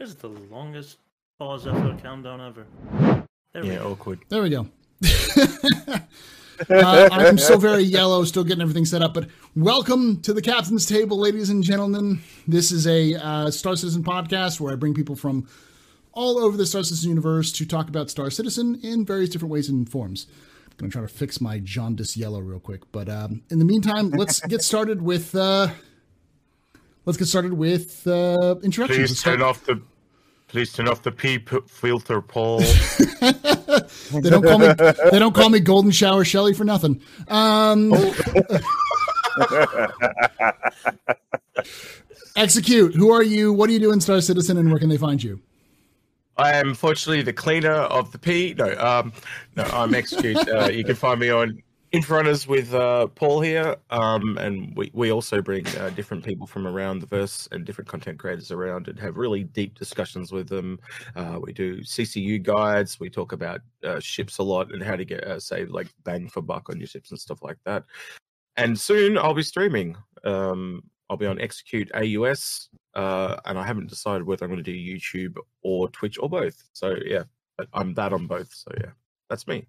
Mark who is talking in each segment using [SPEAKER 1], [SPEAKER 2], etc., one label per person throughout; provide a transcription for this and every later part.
[SPEAKER 1] This is the longest pause after a countdown ever. There
[SPEAKER 2] yeah, awkward.
[SPEAKER 3] There we go. uh, I'm still very yellow, still getting everything set up. But welcome to the captain's table, ladies and gentlemen. This is a uh, Star Citizen podcast where I bring people from all over the Star Citizen universe to talk about Star Citizen in various different ways and forms. I'm gonna try to fix my jaundice yellow real quick, but um, in the meantime, let's get started with. Uh, let's get started with uh, introductions.
[SPEAKER 2] Please
[SPEAKER 3] Let's
[SPEAKER 2] turn
[SPEAKER 3] start-
[SPEAKER 2] off the. Please turn off the pee filter, Paul.
[SPEAKER 3] They don't call me. they don't call me Golden Shower Shelly for nothing. Um, execute. Who are you? What do you do in Star Citizen, and where can they find you?
[SPEAKER 2] I am fortunately the cleaner of the pee. No, um, no, I'm execute. uh, you can find me on Infrunners with uh, Paul here, um, and we, we also bring uh, different people from around the verse and different content creators around and have really deep discussions with them. Uh, we do CCU guides. We talk about uh, ships a lot and how to get uh, say like bang for buck on your ships and stuff like that. And soon I'll be streaming. Um, I'll be on Execute AUS, uh, and I haven't decided whether I'm going to do YouTube or Twitch or both. So yeah, I'm that on both. So yeah, that's me.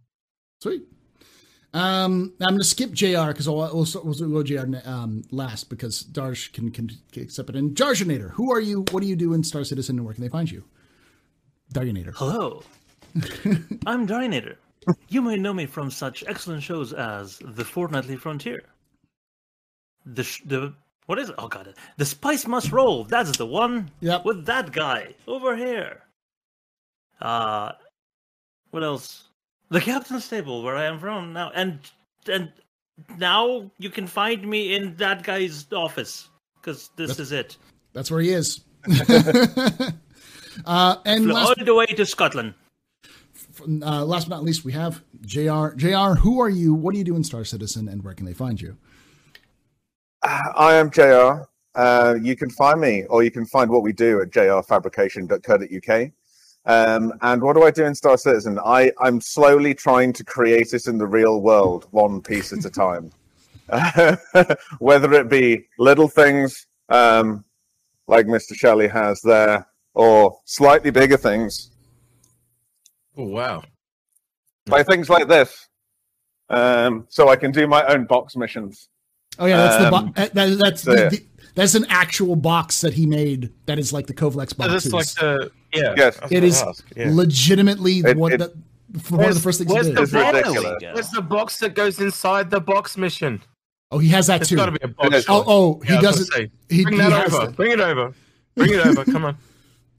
[SPEAKER 3] Sweet. Um, I'm going to skip JR because we'll, we'll, we'll go JR um, last because Darsh can, can, can accept it. And Jarjanator, who are you? What do you do in Star Citizen, and where can they find you? Darjanator.
[SPEAKER 1] Hello. I'm Dinator. You may know me from such excellent shows as The Fortnightly Frontier. The sh- the what is it? Oh god, The Spice Must Roll. That's the one.
[SPEAKER 3] Yep.
[SPEAKER 1] With that guy over here. Uh, what else? The Captain's Table, where I am from now, and and now you can find me in that guy's office because this
[SPEAKER 3] That's-
[SPEAKER 1] is it.
[SPEAKER 3] That's where he is. uh, and
[SPEAKER 1] Flew
[SPEAKER 3] last,
[SPEAKER 1] all the way to Scotland.
[SPEAKER 3] uh, last but not least, we have JR. JR, who are you? What do you do in Star Citizen, and where can they find you?
[SPEAKER 4] I am JR. Uh, you can find me, or you can find what we do at jrfabrication.co.uk. Um, and what do I do in Star Citizen? I, I'm slowly trying to create it in the real world, one piece at a time. Whether it be little things um, like Mr. Shelley has there, or slightly bigger things,
[SPEAKER 2] Oh wow!
[SPEAKER 4] By things like this. Um, so I can do my own box missions.
[SPEAKER 3] Oh yeah, that's the
[SPEAKER 4] Um,
[SPEAKER 3] bo- uh, that, that's
[SPEAKER 4] so,
[SPEAKER 3] the,
[SPEAKER 4] yeah.
[SPEAKER 3] the, that's an actual box that he made. That is like the Covalex box.
[SPEAKER 2] That's
[SPEAKER 3] It
[SPEAKER 2] like the yeah.
[SPEAKER 4] Yes.
[SPEAKER 2] I was
[SPEAKER 3] It
[SPEAKER 2] gonna
[SPEAKER 3] is
[SPEAKER 2] ask, yeah.
[SPEAKER 3] legitimately
[SPEAKER 4] It-
[SPEAKER 3] one,
[SPEAKER 4] it-
[SPEAKER 3] that, one of the first things he
[SPEAKER 2] where's
[SPEAKER 3] did.
[SPEAKER 2] the
[SPEAKER 4] It's
[SPEAKER 2] box? Where's the box that goes inside the box mission?
[SPEAKER 3] Oh, he has that
[SPEAKER 2] There's
[SPEAKER 3] too.
[SPEAKER 2] got to be a box.
[SPEAKER 3] Oh, oh, he
[SPEAKER 2] Yeah,
[SPEAKER 3] doesn't.
[SPEAKER 2] gonna say,
[SPEAKER 3] He,
[SPEAKER 2] Bring
[SPEAKER 3] he
[SPEAKER 2] that
[SPEAKER 3] has
[SPEAKER 2] over.
[SPEAKER 3] that.
[SPEAKER 2] Bring it over. Bring it over. Come on.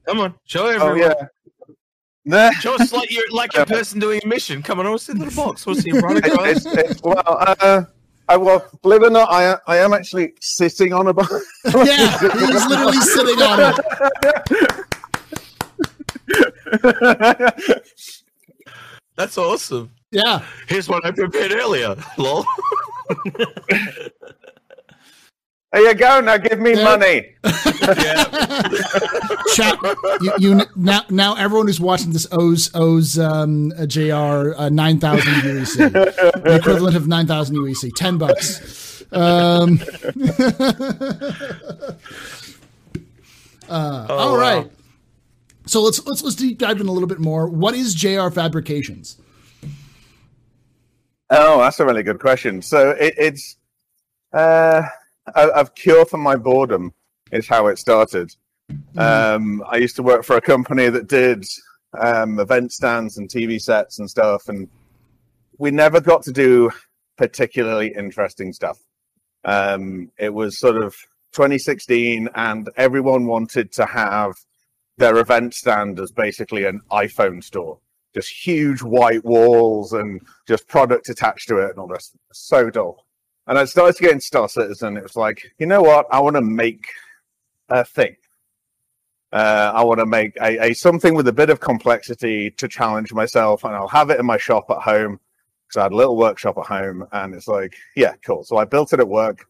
[SPEAKER 2] Come on. Show
[SPEAKER 4] Oh
[SPEAKER 2] everyone.
[SPEAKER 4] yeah. Nah.
[SPEAKER 2] Show like you're like a person doing a mission. Come on, I want to see the little box. Want to see it right across?
[SPEAKER 4] it's, it's, well, uh, I well, believe it or not, I I am actually sitting on a box.
[SPEAKER 3] Yeah, he's literally sitting on it.
[SPEAKER 2] That's awesome.
[SPEAKER 3] Yeah,
[SPEAKER 2] Here's what I prepared earlier. Lol.
[SPEAKER 4] there you go. Now give me
[SPEAKER 3] Yeah.
[SPEAKER 4] money.
[SPEAKER 2] yeah.
[SPEAKER 3] chat. You, you now now everyone who's watching this owes owes um, a Jr. Uh, nine thousand UEC, the equivalent of nine thousand UEC, ten bucks. Um, uh,
[SPEAKER 2] Oh,
[SPEAKER 3] all
[SPEAKER 2] wow.
[SPEAKER 3] So let's let's let's deep dive in a little bit more. What is JR Fabrications?
[SPEAKER 4] Oh, that's a really good question. So it, it's uh, a, a cure for my boredom is how it started. Um, I used to work for a company that did um, event stands and TV sets and stuff, and we never got to do particularly interesting stuff. Um, it was sort of 2016, and everyone wanted to have their event stand as basically an iPhone store just huge white walls and just product attached to it and all this. So dull. And I started to get Star Citizen. It was like, you know what? I want to make a thing. Uh, I want to make a, a something with a bit of complexity to challenge myself, and I'll have it in my shop at home because I had a little workshop at home, and it's like, yeah, cool. So I built it at work,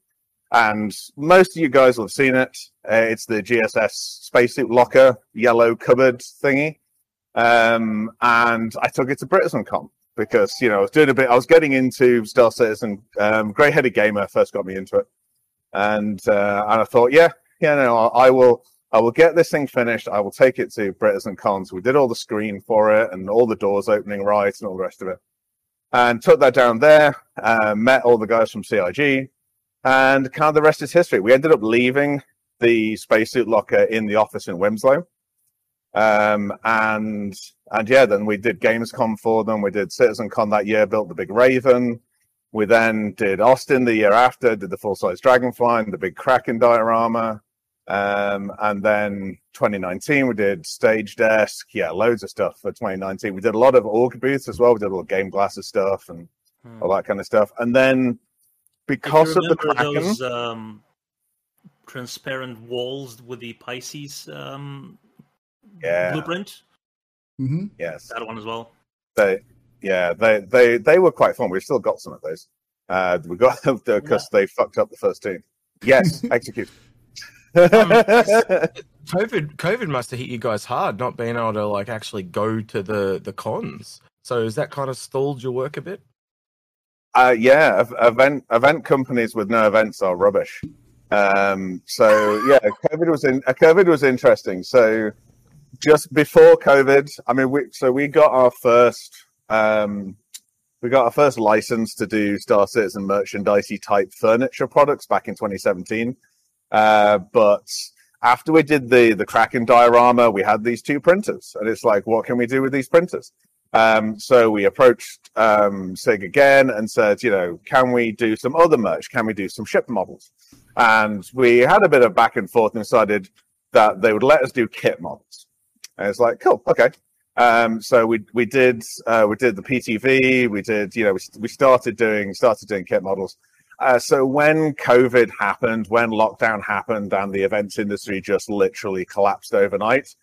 [SPEAKER 4] and most of you guys will have seen it. Uh, it's the GSS spacesuit locker yellow cupboard thingy um, and I took it to BritizenCon because you know I was doing a bit. I was getting into Star Citizen. Um, Grey-headed gamer first got me into it, and uh, and I thought, yeah, yeah, no, I, I will. I will get this thing finished. I will take it to Britters and Cons. We did all the screen for it and all the doors opening right and all the rest of it. And took that down there, uh, met all the guys from CIG, and kind of the rest is history. We ended up leaving the spacesuit locker in the office in Winslow. Um, and and yeah, then we did Gamescom for them. We did CitizenCon that year, built the big Raven. We then did Austin the year after, did the full size Dragonfly and the big Kraken diorama. Um, and then 2019, we did Stage Desk. Yeah, loads of stuff for 2019. We did a lot of org booths as well. We did a lot of game glasses stuff and
[SPEAKER 1] Hmm.
[SPEAKER 4] all that kind of stuff. And then because of the Kraken,
[SPEAKER 1] those um, transparent walls with the Pisces um,
[SPEAKER 4] Yeah.
[SPEAKER 1] blueprint,
[SPEAKER 3] hmm
[SPEAKER 4] yes,
[SPEAKER 1] that one as well.
[SPEAKER 4] they, yeah, they, they, they were quite fun. We've still got some of those. Uh, we got them because they fucked up the first team. Yes, execute.
[SPEAKER 2] COVID COVID must have hit you guys hard, not being able to like actually go to the the cons. So has that kind of stalled your work a bit?
[SPEAKER 4] Uh, yeah, event event companies with no events are rubbish. Um, so yeah, COVID was in uh, COVID was interesting. So just before COVID, I mean, we so we got our first um, we got our first license to do Star Citizen merchandisey type furniture products back in 2017. Uh, but after we did the the Kraken diorama, we had these two printers, and it's like, what can we do with these printers? Um, so we approached um, CIG again and said, you know, can we do some other merch? Can we do some ship models? And we had a bit of back and forth and decided that they would let us do kit models. And it's like, cool, okay. Um, so we we did uh, we did the PTV, we did you know we, we started doing started doing kit models. Uh, so when COVID happened, when lockdown happened, and the events industry just literally collapsed overnight,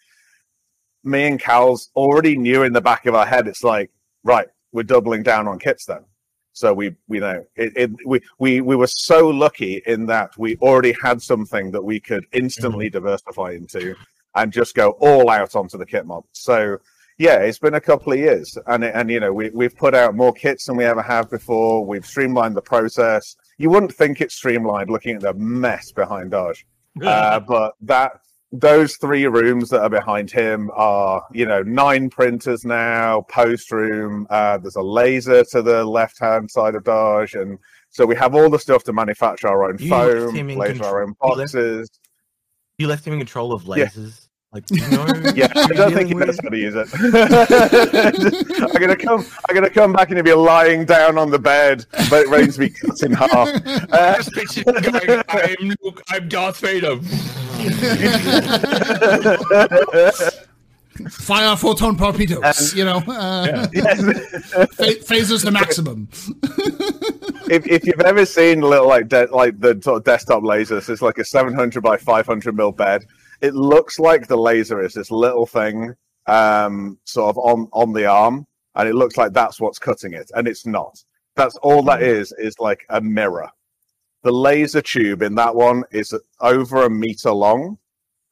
[SPEAKER 4] me and Cal's already knew in the back of our head, it's like, right, we're doubling down on kits then. So we, we know it, it we, we, we were so lucky in that we already had something that we could instantly diversify into and just go all out onto the kit mod. So yeah, it's been a couple of years and, and, you know, we, we've put out more kits than we ever have before. We've streamlined the process. You wouldn't think it's streamlined looking at the mess behind Dodge uh, but that those three rooms that are behind him are you know nine printers now post room uh, there's a laser to the left hand side of dodge and so we have all the stuff to manufacture our own
[SPEAKER 2] You
[SPEAKER 4] foam laser our own
[SPEAKER 2] control-
[SPEAKER 4] boxes
[SPEAKER 2] You left him in control of
[SPEAKER 4] Yeah.
[SPEAKER 2] lasers. Like you know,
[SPEAKER 4] yeah i don't think he knows
[SPEAKER 2] with-
[SPEAKER 4] how to use it i'm gonna come i'm gonna come back and he'll be lying down on the bed but ready to be cut in half uh,
[SPEAKER 2] Just picture going, I'm look, I'm Darth Vader.
[SPEAKER 3] Fire photon torpedoes. you know, uh, pha- phasers to maximum.
[SPEAKER 4] If, if you've ever seen little like de- like the sort of desktop lasers, it's like a 700 by 500 mil bed. It looks like the laser is this little thing, um, sort of on on the arm, and it looks like that's what's cutting it, and it's not. That's all that is is like a mirror. The laser tube in that one is over a meter long,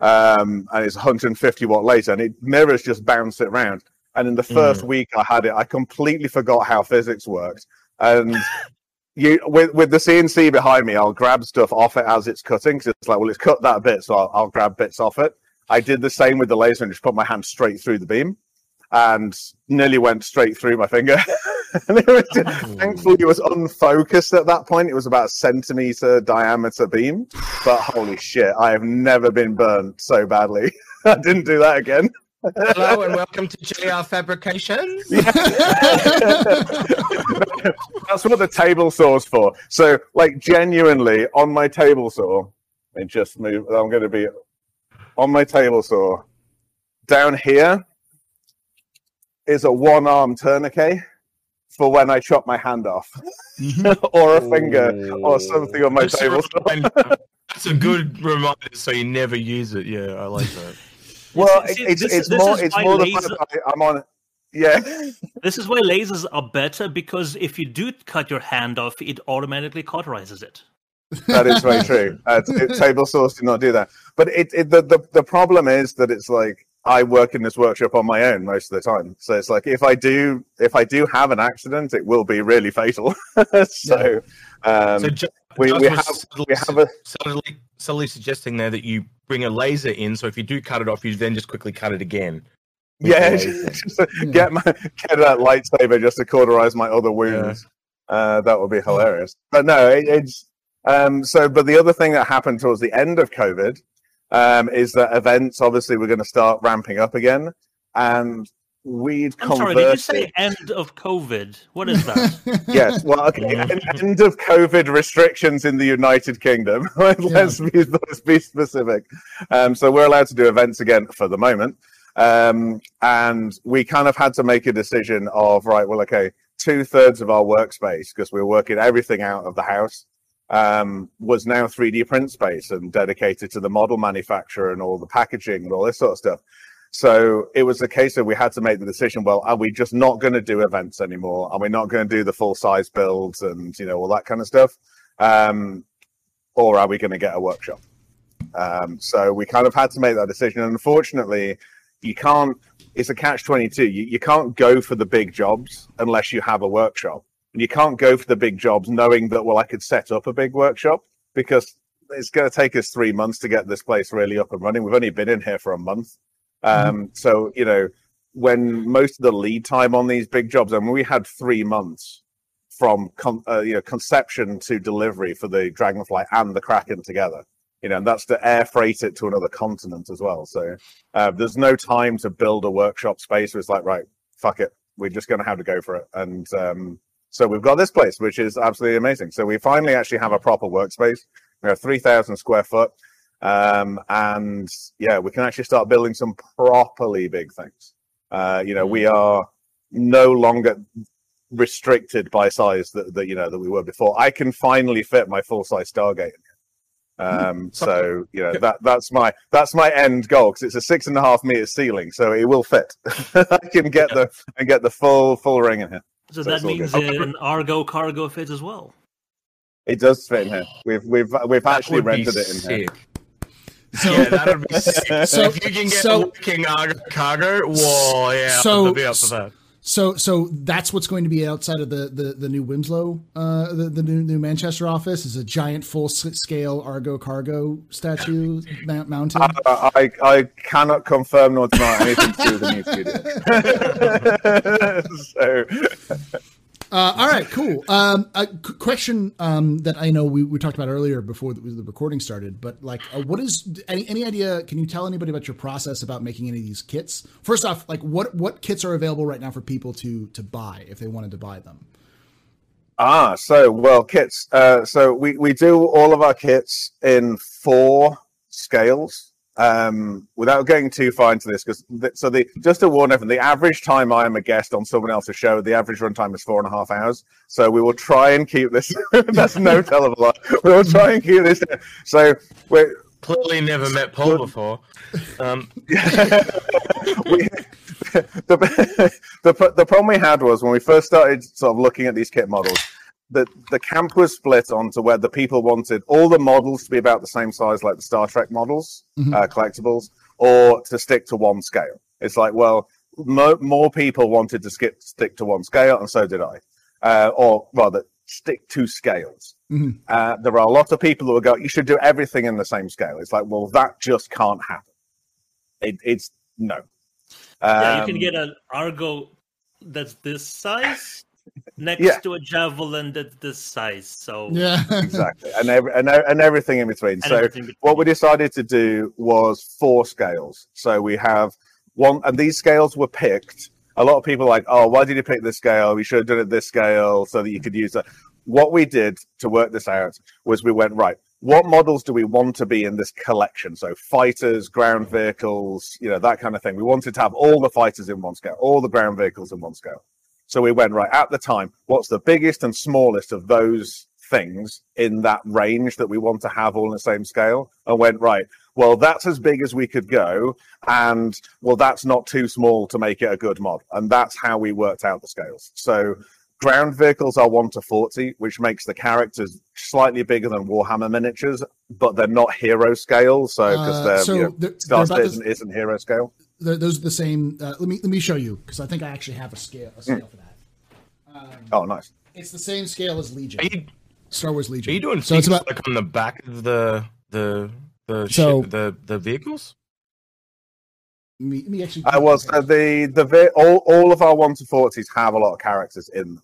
[SPEAKER 4] um, and it's 150 watt laser, and it mirrors just bounce it around. And in the first week I had it, I completely forgot how physics worked, and you with with the CNC behind me, I'll grab stuff off it as it's cutting because it's like, well, it's cut that bit, so I'll, I'll grab bits off it. I did the same with the laser and just put my hand straight through the beam, and nearly went straight through my finger. was thankfully it was unfocused at that point. It was about a centimeter diameter beam, but holy shit, I have never been burnt so badly. I didn't do that again.
[SPEAKER 2] Hello and welcome to JR Fabrications.
[SPEAKER 4] That's what the table saw's for. So, like, genuinely, on my table saw, let me just move. I'm going to be on my table saw. Down here is a one arm tourniquet for when I chop my hand off, mm-hmm. or a finger, or something on my
[SPEAKER 2] Just
[SPEAKER 4] table saw.
[SPEAKER 2] reminder. That's a good reminder, so you never use it. Yeah, I like that.
[SPEAKER 4] Well,
[SPEAKER 1] See,
[SPEAKER 4] it's
[SPEAKER 1] this-
[SPEAKER 4] it's
[SPEAKER 1] this
[SPEAKER 4] more it's more the
[SPEAKER 1] laser-
[SPEAKER 4] fact that I- I'm on. Yeah,
[SPEAKER 1] This is why lasers are better because if you do cut your hand off, it automatically cauterizes it.
[SPEAKER 4] that is very true. Uh, it- table saws do not do that. But it, it the, the the problem is that it's like I work in this workshop on my own most of the time. So it's like if I do if I do have an accident, it will be really fatal. so um,
[SPEAKER 2] so, Jo-
[SPEAKER 4] we, we have we have a
[SPEAKER 2] subtly, subtly suggesting there that you bring a laser in. So if you do cut it off, you then just quickly cut it again.
[SPEAKER 4] Yeah, just get my get that lightsaber just to cauterize my other wounds. Uh, that would be hilarious. But no, it, it's um, so. But the other thing that happened towards the end of COVID um, is that events obviously were going to start ramping up again, and we'd
[SPEAKER 1] I'm sorry, did you say end of COVID? What is that?
[SPEAKER 4] yes. Well, okay. End, end of COVID restrictions in the United Kingdom. let's, be, let's be specific. Um, so we're allowed to do events again for the moment. Um, and we kind of had to make a decision of, right, well, okay, two thirds of our workspace, because we're working everything out of the house, um, was now 3D print space and dedicated to the model manufacturer and all the packaging and all this sort of stuff. So it was a case of we had to make the decision. Well, are we just not going to do events anymore? Are we not going to do the full size builds and you know all that kind of stuff? Um, or are we going to get a workshop? Um, so we kind of had to make that decision. And unfortunately, you can't. It's a catch twenty two. You, you can't go for the big jobs unless you have a workshop, and you can't go for the big jobs knowing that well I could set up a big workshop because it's going to take us three months to get this place really up and running. We've only been in here for a month. Um, so you know, when most of the lead time on these big jobs, I mean, we had three months from con- uh, you know conception to delivery for the Dragonfly and the Kraken together. You know, and that's to air freight it to another continent as well. So uh, there's no time to build a workshop space. Where it's like, right, fuck it, we're just going to have to go for it. And um, so we've got this place, which is absolutely amazing. So we finally actually have a proper workspace. We have 3,000 square foot. Um, and yeah, we can actually start building some properly big things. Uh, you know, we are no longer restricted by size that, that you know that we were before. I can finally fit my full size Stargate. Um, so you know that that's my that's my end goal because it's a six and a half meter ceiling, so it will fit. I can get the and get the full full ring in here.
[SPEAKER 1] So,
[SPEAKER 4] So
[SPEAKER 1] that means
[SPEAKER 4] good.
[SPEAKER 1] an Argo cargo fits as well.
[SPEAKER 4] It does fit in here. We've we've we've
[SPEAKER 2] That
[SPEAKER 4] actually rendered it in here.
[SPEAKER 3] So-
[SPEAKER 2] yeah, that'd be sick.
[SPEAKER 3] So-
[SPEAKER 2] if you can get
[SPEAKER 3] so-
[SPEAKER 2] a working Argo cargo, whoa, yeah,
[SPEAKER 3] So-
[SPEAKER 2] I'd be up for that.
[SPEAKER 3] So, so that's what's going to be outside of the the, the new Winslow, uh, the, the new new Manchester office is a giant full scale Argo cargo statue mount, mounted.
[SPEAKER 4] Uh, I I cannot confirm nor deny anything to do with the new studio. so
[SPEAKER 3] Uh, all right, cool. Um, a question um, that I know we, we talked about earlier before the, the recording started, but like, uh, what is any, any idea? Can you tell anybody about your process about making any of these kits? First off, like, what what kits are available right now for people to to buy if they wanted to buy them?
[SPEAKER 4] Ah, so well, kits. Uh, so we we do all of our kits in four scales. Um, without going too far into this, because th- so the just to warn everyone, the average time I am a guest on someone else's show, the average runtime is four and a half hours. So we will try and keep this. that's no tell of a lie. We will try and keep this. So we're
[SPEAKER 2] Clearly never met Paul before. Um,
[SPEAKER 4] we, the, the the problem we had was when we first started sort of looking at these kit models, the the camp was split onto where the people wanted all the models to be about the same size like the Star Trek models,
[SPEAKER 3] Mhm.
[SPEAKER 4] uh, collectibles, or to stick to one scale. It's like, well, mo- more people wanted to skip, stick to one scale, and so did I, uh, or rather, stick to scales.
[SPEAKER 3] Mhm.
[SPEAKER 4] Uh, there are a lot of people who will go, you should do everything in the same scale. It's like, well, that just can't happen. It, it's no.
[SPEAKER 1] yeah, you can
[SPEAKER 4] Um,
[SPEAKER 1] get an Argo that's this size next
[SPEAKER 4] Yeah.
[SPEAKER 1] to a javelin that's this size. So
[SPEAKER 3] Yeah,
[SPEAKER 4] exactly, and every, and, and everything in between.
[SPEAKER 1] and
[SPEAKER 4] So
[SPEAKER 1] between.
[SPEAKER 4] what we decided to do was four scales. So we have one, and these scales were picked. A lot of people are like, oh, why did you pick this scale? We should have done it this scale so that you could use it. What we did to work this out was we went right. What models do we want to be in this collection? So fighters, ground vehicles, you know that kind of thing. We wanted to have all the fighters in one scale, all the ground vehicles in one scale. So we went right at the time. What's the biggest and smallest of those things in that range that we want to have all in the same scale? And went right. Well, that's as big as we could go, and well, that's not too small to make it a good mod. And that's how we worked out the scales. So ground vehicles are one to forty, which makes the characters slightly bigger than Warhammer miniatures, but they're not hero scale. So because
[SPEAKER 3] Uh,
[SPEAKER 4] they're
[SPEAKER 3] so
[SPEAKER 4] you know, Star Citizen isn't hero scale.
[SPEAKER 3] Th- those are the same. Uh, let me let me show you because I think I actually have a scale a scale for that. Um,
[SPEAKER 4] Oh, nice.
[SPEAKER 3] it's the same scale as Legion,
[SPEAKER 2] are you
[SPEAKER 3] Star Wars Legion.
[SPEAKER 2] are you doing
[SPEAKER 3] so? It's
[SPEAKER 2] things
[SPEAKER 3] about
[SPEAKER 2] like on the back of the the The
[SPEAKER 3] So-
[SPEAKER 2] ship, the the vehicles.
[SPEAKER 3] Me, me actually.
[SPEAKER 4] I was uh, the the vi- all all of our one to forties have a lot of characters in them.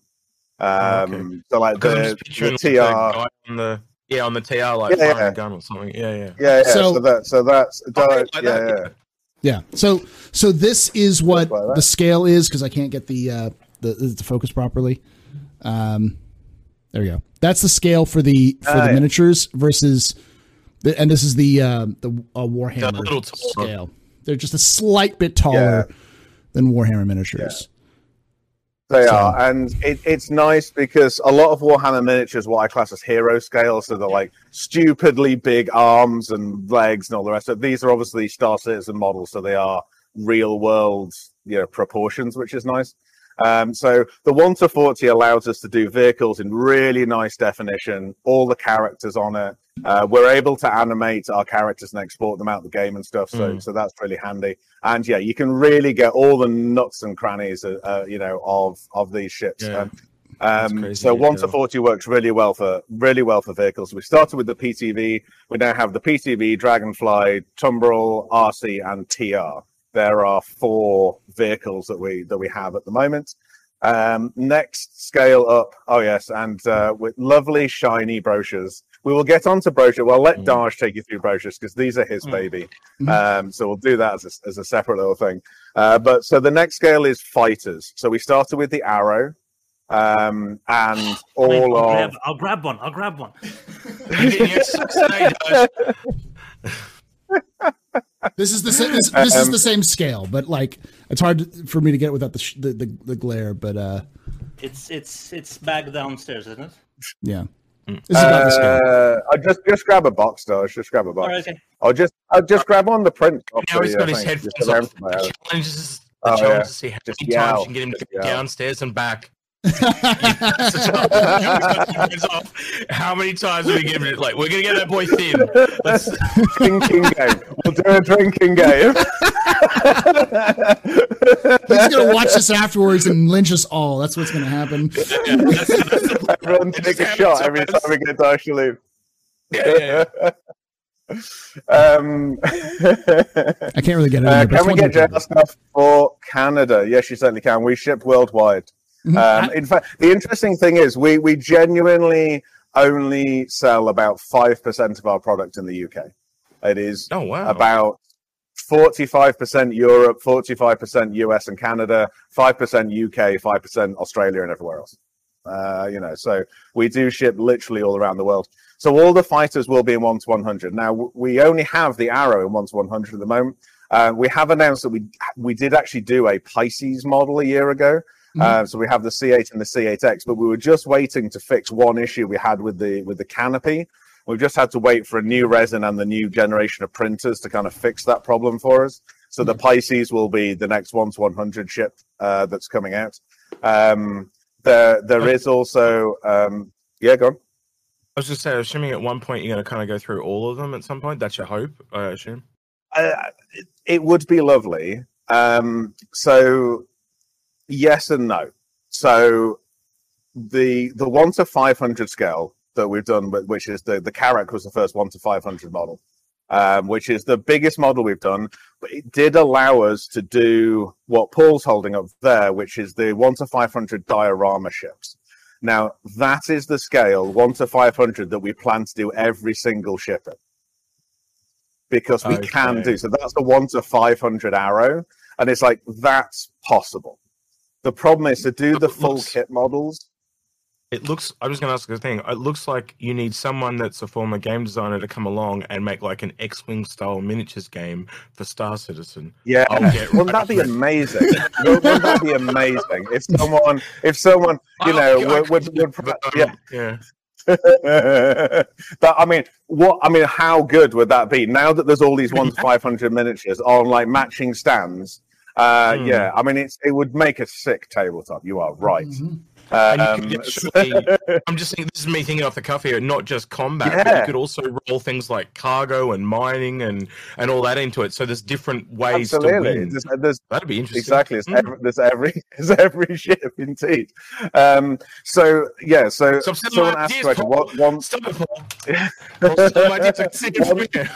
[SPEAKER 4] Um,
[SPEAKER 2] Okay.
[SPEAKER 4] so like the, the TR,
[SPEAKER 2] the guy on the yeah on the TR like
[SPEAKER 4] Yeah, yeah.
[SPEAKER 2] a gun or something. Yeah, yeah.
[SPEAKER 4] yeah, yeah.
[SPEAKER 3] So-
[SPEAKER 4] So, that so that's
[SPEAKER 2] Oh,
[SPEAKER 4] yeah,
[SPEAKER 2] like
[SPEAKER 4] yeah,
[SPEAKER 2] that,
[SPEAKER 4] yeah.
[SPEAKER 3] Yeah. So so this is what the scale is because I can't get the uh the, the focus properly. Um, there we go. That's the scale for the for the
[SPEAKER 4] yeah.
[SPEAKER 3] miniatures versus the and this is the uh, the uh, Warhammer
[SPEAKER 2] The little
[SPEAKER 3] scale. They're just a slight bit taller than Warhammer miniatures.
[SPEAKER 4] They
[SPEAKER 3] So-
[SPEAKER 4] are, and it, it's nice because a lot of Warhammer miniatures, what I class as hero scale, so they're like stupidly big arms and legs and all the rest. of These are obviously Star Citizen models, so they are real world, you know, proportions, which is nice. Um, so the one to forty allows us to do vehicles in really nice definition, all the characters on it. Uh, we're able to animate our characters and export them out the game and stuff. So,
[SPEAKER 2] Mm.
[SPEAKER 4] so that's really handy. And yeah, you can really get all the nuts and crannies, uh, uh, you know, of of these ships.
[SPEAKER 2] Yeah.
[SPEAKER 4] Um, um,
[SPEAKER 2] crazy
[SPEAKER 4] so one to forty works really well for really well for vehicles. We started with the PTV. We now have the PTV, Dragonfly, Tumbril, RC, and TR. There are four vehicles that we that we have at the moment. Um, next scale up. Oh yes, and uh, with lovely shiny brochures. We will get on to brochure. Well, let
[SPEAKER 2] Mm.
[SPEAKER 4] Darsh take you through brochures because these are his
[SPEAKER 1] Mm.
[SPEAKER 4] baby.
[SPEAKER 3] Mhm.
[SPEAKER 4] Um, so we'll do that as a, as a separate little thing. Uh, but so the next scale is fighters. So we started with the arrow, um, and all
[SPEAKER 1] I'll,
[SPEAKER 4] of
[SPEAKER 1] grab, I'll grab one. I'll grab one.
[SPEAKER 2] You're getting your six today, Josh.
[SPEAKER 3] This is the sa- this, this is
[SPEAKER 4] Um,
[SPEAKER 3] the same scale, but like it's hard for me to get without the, sh- the the the glare. But uh,
[SPEAKER 1] It's it's it's back downstairs, isn't it?
[SPEAKER 3] yeah, this is about the scale.
[SPEAKER 4] Uh, I'll just just grab a box, though. Just grab a box.
[SPEAKER 1] All right, okay.
[SPEAKER 4] I'll just I'll just grab on the print. off
[SPEAKER 2] Now he's
[SPEAKER 4] the,
[SPEAKER 2] got his
[SPEAKER 4] thing,
[SPEAKER 2] headphones
[SPEAKER 4] just around
[SPEAKER 2] off. The
[SPEAKER 4] house.
[SPEAKER 2] challenge is, the
[SPEAKER 4] Oh,
[SPEAKER 2] challenge
[SPEAKER 4] yeah.
[SPEAKER 2] to see how
[SPEAKER 4] Just
[SPEAKER 2] many times you can get him to
[SPEAKER 4] Just
[SPEAKER 2] go
[SPEAKER 4] yell.
[SPEAKER 2] downstairs and back. That's the challenge. Now he's got the headphones off. How many times are we giving it? Like, we're gonna get that boy thin. Let's,
[SPEAKER 4] drinking game. We'll do a drinking game.
[SPEAKER 3] He's gonna watch this afterwards and lynch us all. That's what's gonna happen.
[SPEAKER 2] yeah, that's, that's
[SPEAKER 4] Everyone
[SPEAKER 2] It
[SPEAKER 4] take a shot every time we get Dash to leave.
[SPEAKER 2] yeah, yeah, yeah.
[SPEAKER 4] um,
[SPEAKER 3] I can't really get it. In
[SPEAKER 4] uh, can we get
[SPEAKER 3] one
[SPEAKER 4] jail stuff for Canada? Yes, you certainly can. We ship worldwide. Um, in fact, the interesting thing is we we genuinely only sell about five percent of our product in the UK. It is
[SPEAKER 2] Oh wow.
[SPEAKER 4] about 45% Europe, 45% US and Canada, 5% UK, 5% Australia and everywhere else. Uh, you know, so we do ship literally all around the world. So all the fighters will be in 1 to 100. Now, we only have the Arrow in 1 to 100 at the moment. Uh, we have announced that we we did actually do a Pisces model a year ago. Uh, so we have the C8 and the C8X, but we were just waiting to fix one issue we had with the with the canopy. We've just had to wait for a new resin and the new generation of printers to kind of fix that problem for us. So the Pisces will be the next one to 100 ship uh, that's coming out. Um, there, there is also, um, yeah, go on.
[SPEAKER 2] I was just saying, assuming at one point you're going to kind of go through all of them at some point. That's your hope, I assume.
[SPEAKER 4] Uh, it, it would be lovely. Um, so, yes and no. So, the the one to five hundred scale that we've done, which is the the Carrack was the first one to five hundred model, um, which is the biggest model we've done. But it did allow us to do what Paul's holding up there, which is the one to five hundred diorama ships. Now that is the scale one to five hundred that we plan to do every single ship in because we can do so. That's the one to five hundred arrow, and it's like that's possible. The problem is to do the full
[SPEAKER 2] looks-
[SPEAKER 4] kit models.
[SPEAKER 2] It looks. I was going to ask a thing. It looks like you need someone that's a former game designer to come along and make like an X-wing style miniatures game for Star Citizen.
[SPEAKER 4] Yeah, wouldn't that be amazing? Wouldn't that be amazing if someone, if someone, you know,
[SPEAKER 2] I'll-
[SPEAKER 4] would, would, would
[SPEAKER 2] but, um,
[SPEAKER 4] yeah.
[SPEAKER 2] yeah.
[SPEAKER 4] that I mean, what I mean, how good would that be? Now that there's all these one to five hundred miniatures on like matching stands, uh,
[SPEAKER 2] Hmm.
[SPEAKER 4] yeah, I mean, it's it would make a sick tabletop. You are right.
[SPEAKER 3] Mhm.
[SPEAKER 2] You
[SPEAKER 4] Um,
[SPEAKER 2] surely- I'm just thinking. This is me thinking off the cuff here. Not just combat, but
[SPEAKER 4] Yeah.
[SPEAKER 2] you could also roll things like cargo and mining and and all that into it. So there's different ways to
[SPEAKER 4] absolutely,
[SPEAKER 2] win.
[SPEAKER 4] there's, there's
[SPEAKER 2] That'd be interesting.
[SPEAKER 4] exactly it's
[SPEAKER 2] Mm.
[SPEAKER 4] every, there's every there's every ship indeed. Um, so yeah, so someone asked question, what one
[SPEAKER 2] Stop it, Paul. Paul, stealing my ideas. I can see it from here.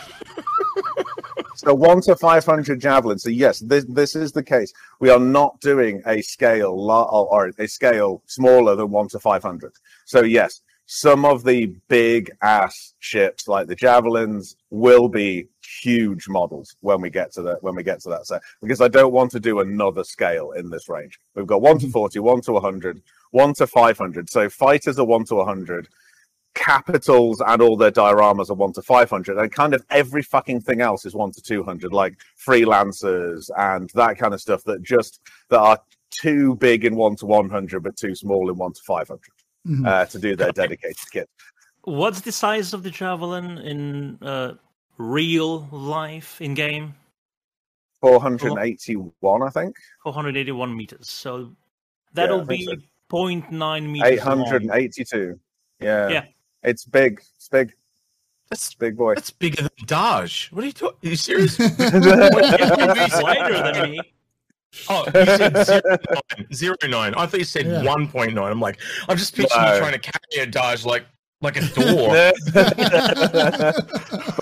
[SPEAKER 4] So one to five hundred javelins. So yes, this this is the case. We are not doing a scale or a scale smaller than one to five hundred. So yes, some of the big ass ships like the javelins will be huge models when we get to that when we get to that set because I don't want to do another scale in this range. We've got one to 40, one to 100, one to 500. So fighters are one to 100 capitals and all their dioramas are 1 to 500 and kind of every fucking thing else is 1 to 200 like freelancers and that kind of stuff that just that are too big in 1 to 100 but too small in 1 to 500
[SPEAKER 3] Mhm.
[SPEAKER 4] uh, to do their dedicated kit
[SPEAKER 1] What's the size of the javelin in uh, real life in game?
[SPEAKER 4] 481 i think
[SPEAKER 1] 481 meters. So that'll
[SPEAKER 4] I think
[SPEAKER 1] be 0.9 meters. long.
[SPEAKER 4] 882 yeah
[SPEAKER 1] Yeah.
[SPEAKER 4] It's big it's big
[SPEAKER 2] That's
[SPEAKER 4] it's big boy
[SPEAKER 2] that's bigger than Dodge. What are you talking? Are you serious?
[SPEAKER 1] It's wider than me.
[SPEAKER 2] Oh, you said zero nine. Zero nine. I thought you said
[SPEAKER 3] Yeah.
[SPEAKER 2] one point nine. I'm like, I'm just picturing
[SPEAKER 4] No.
[SPEAKER 2] you trying to carry a Dodge like like a door.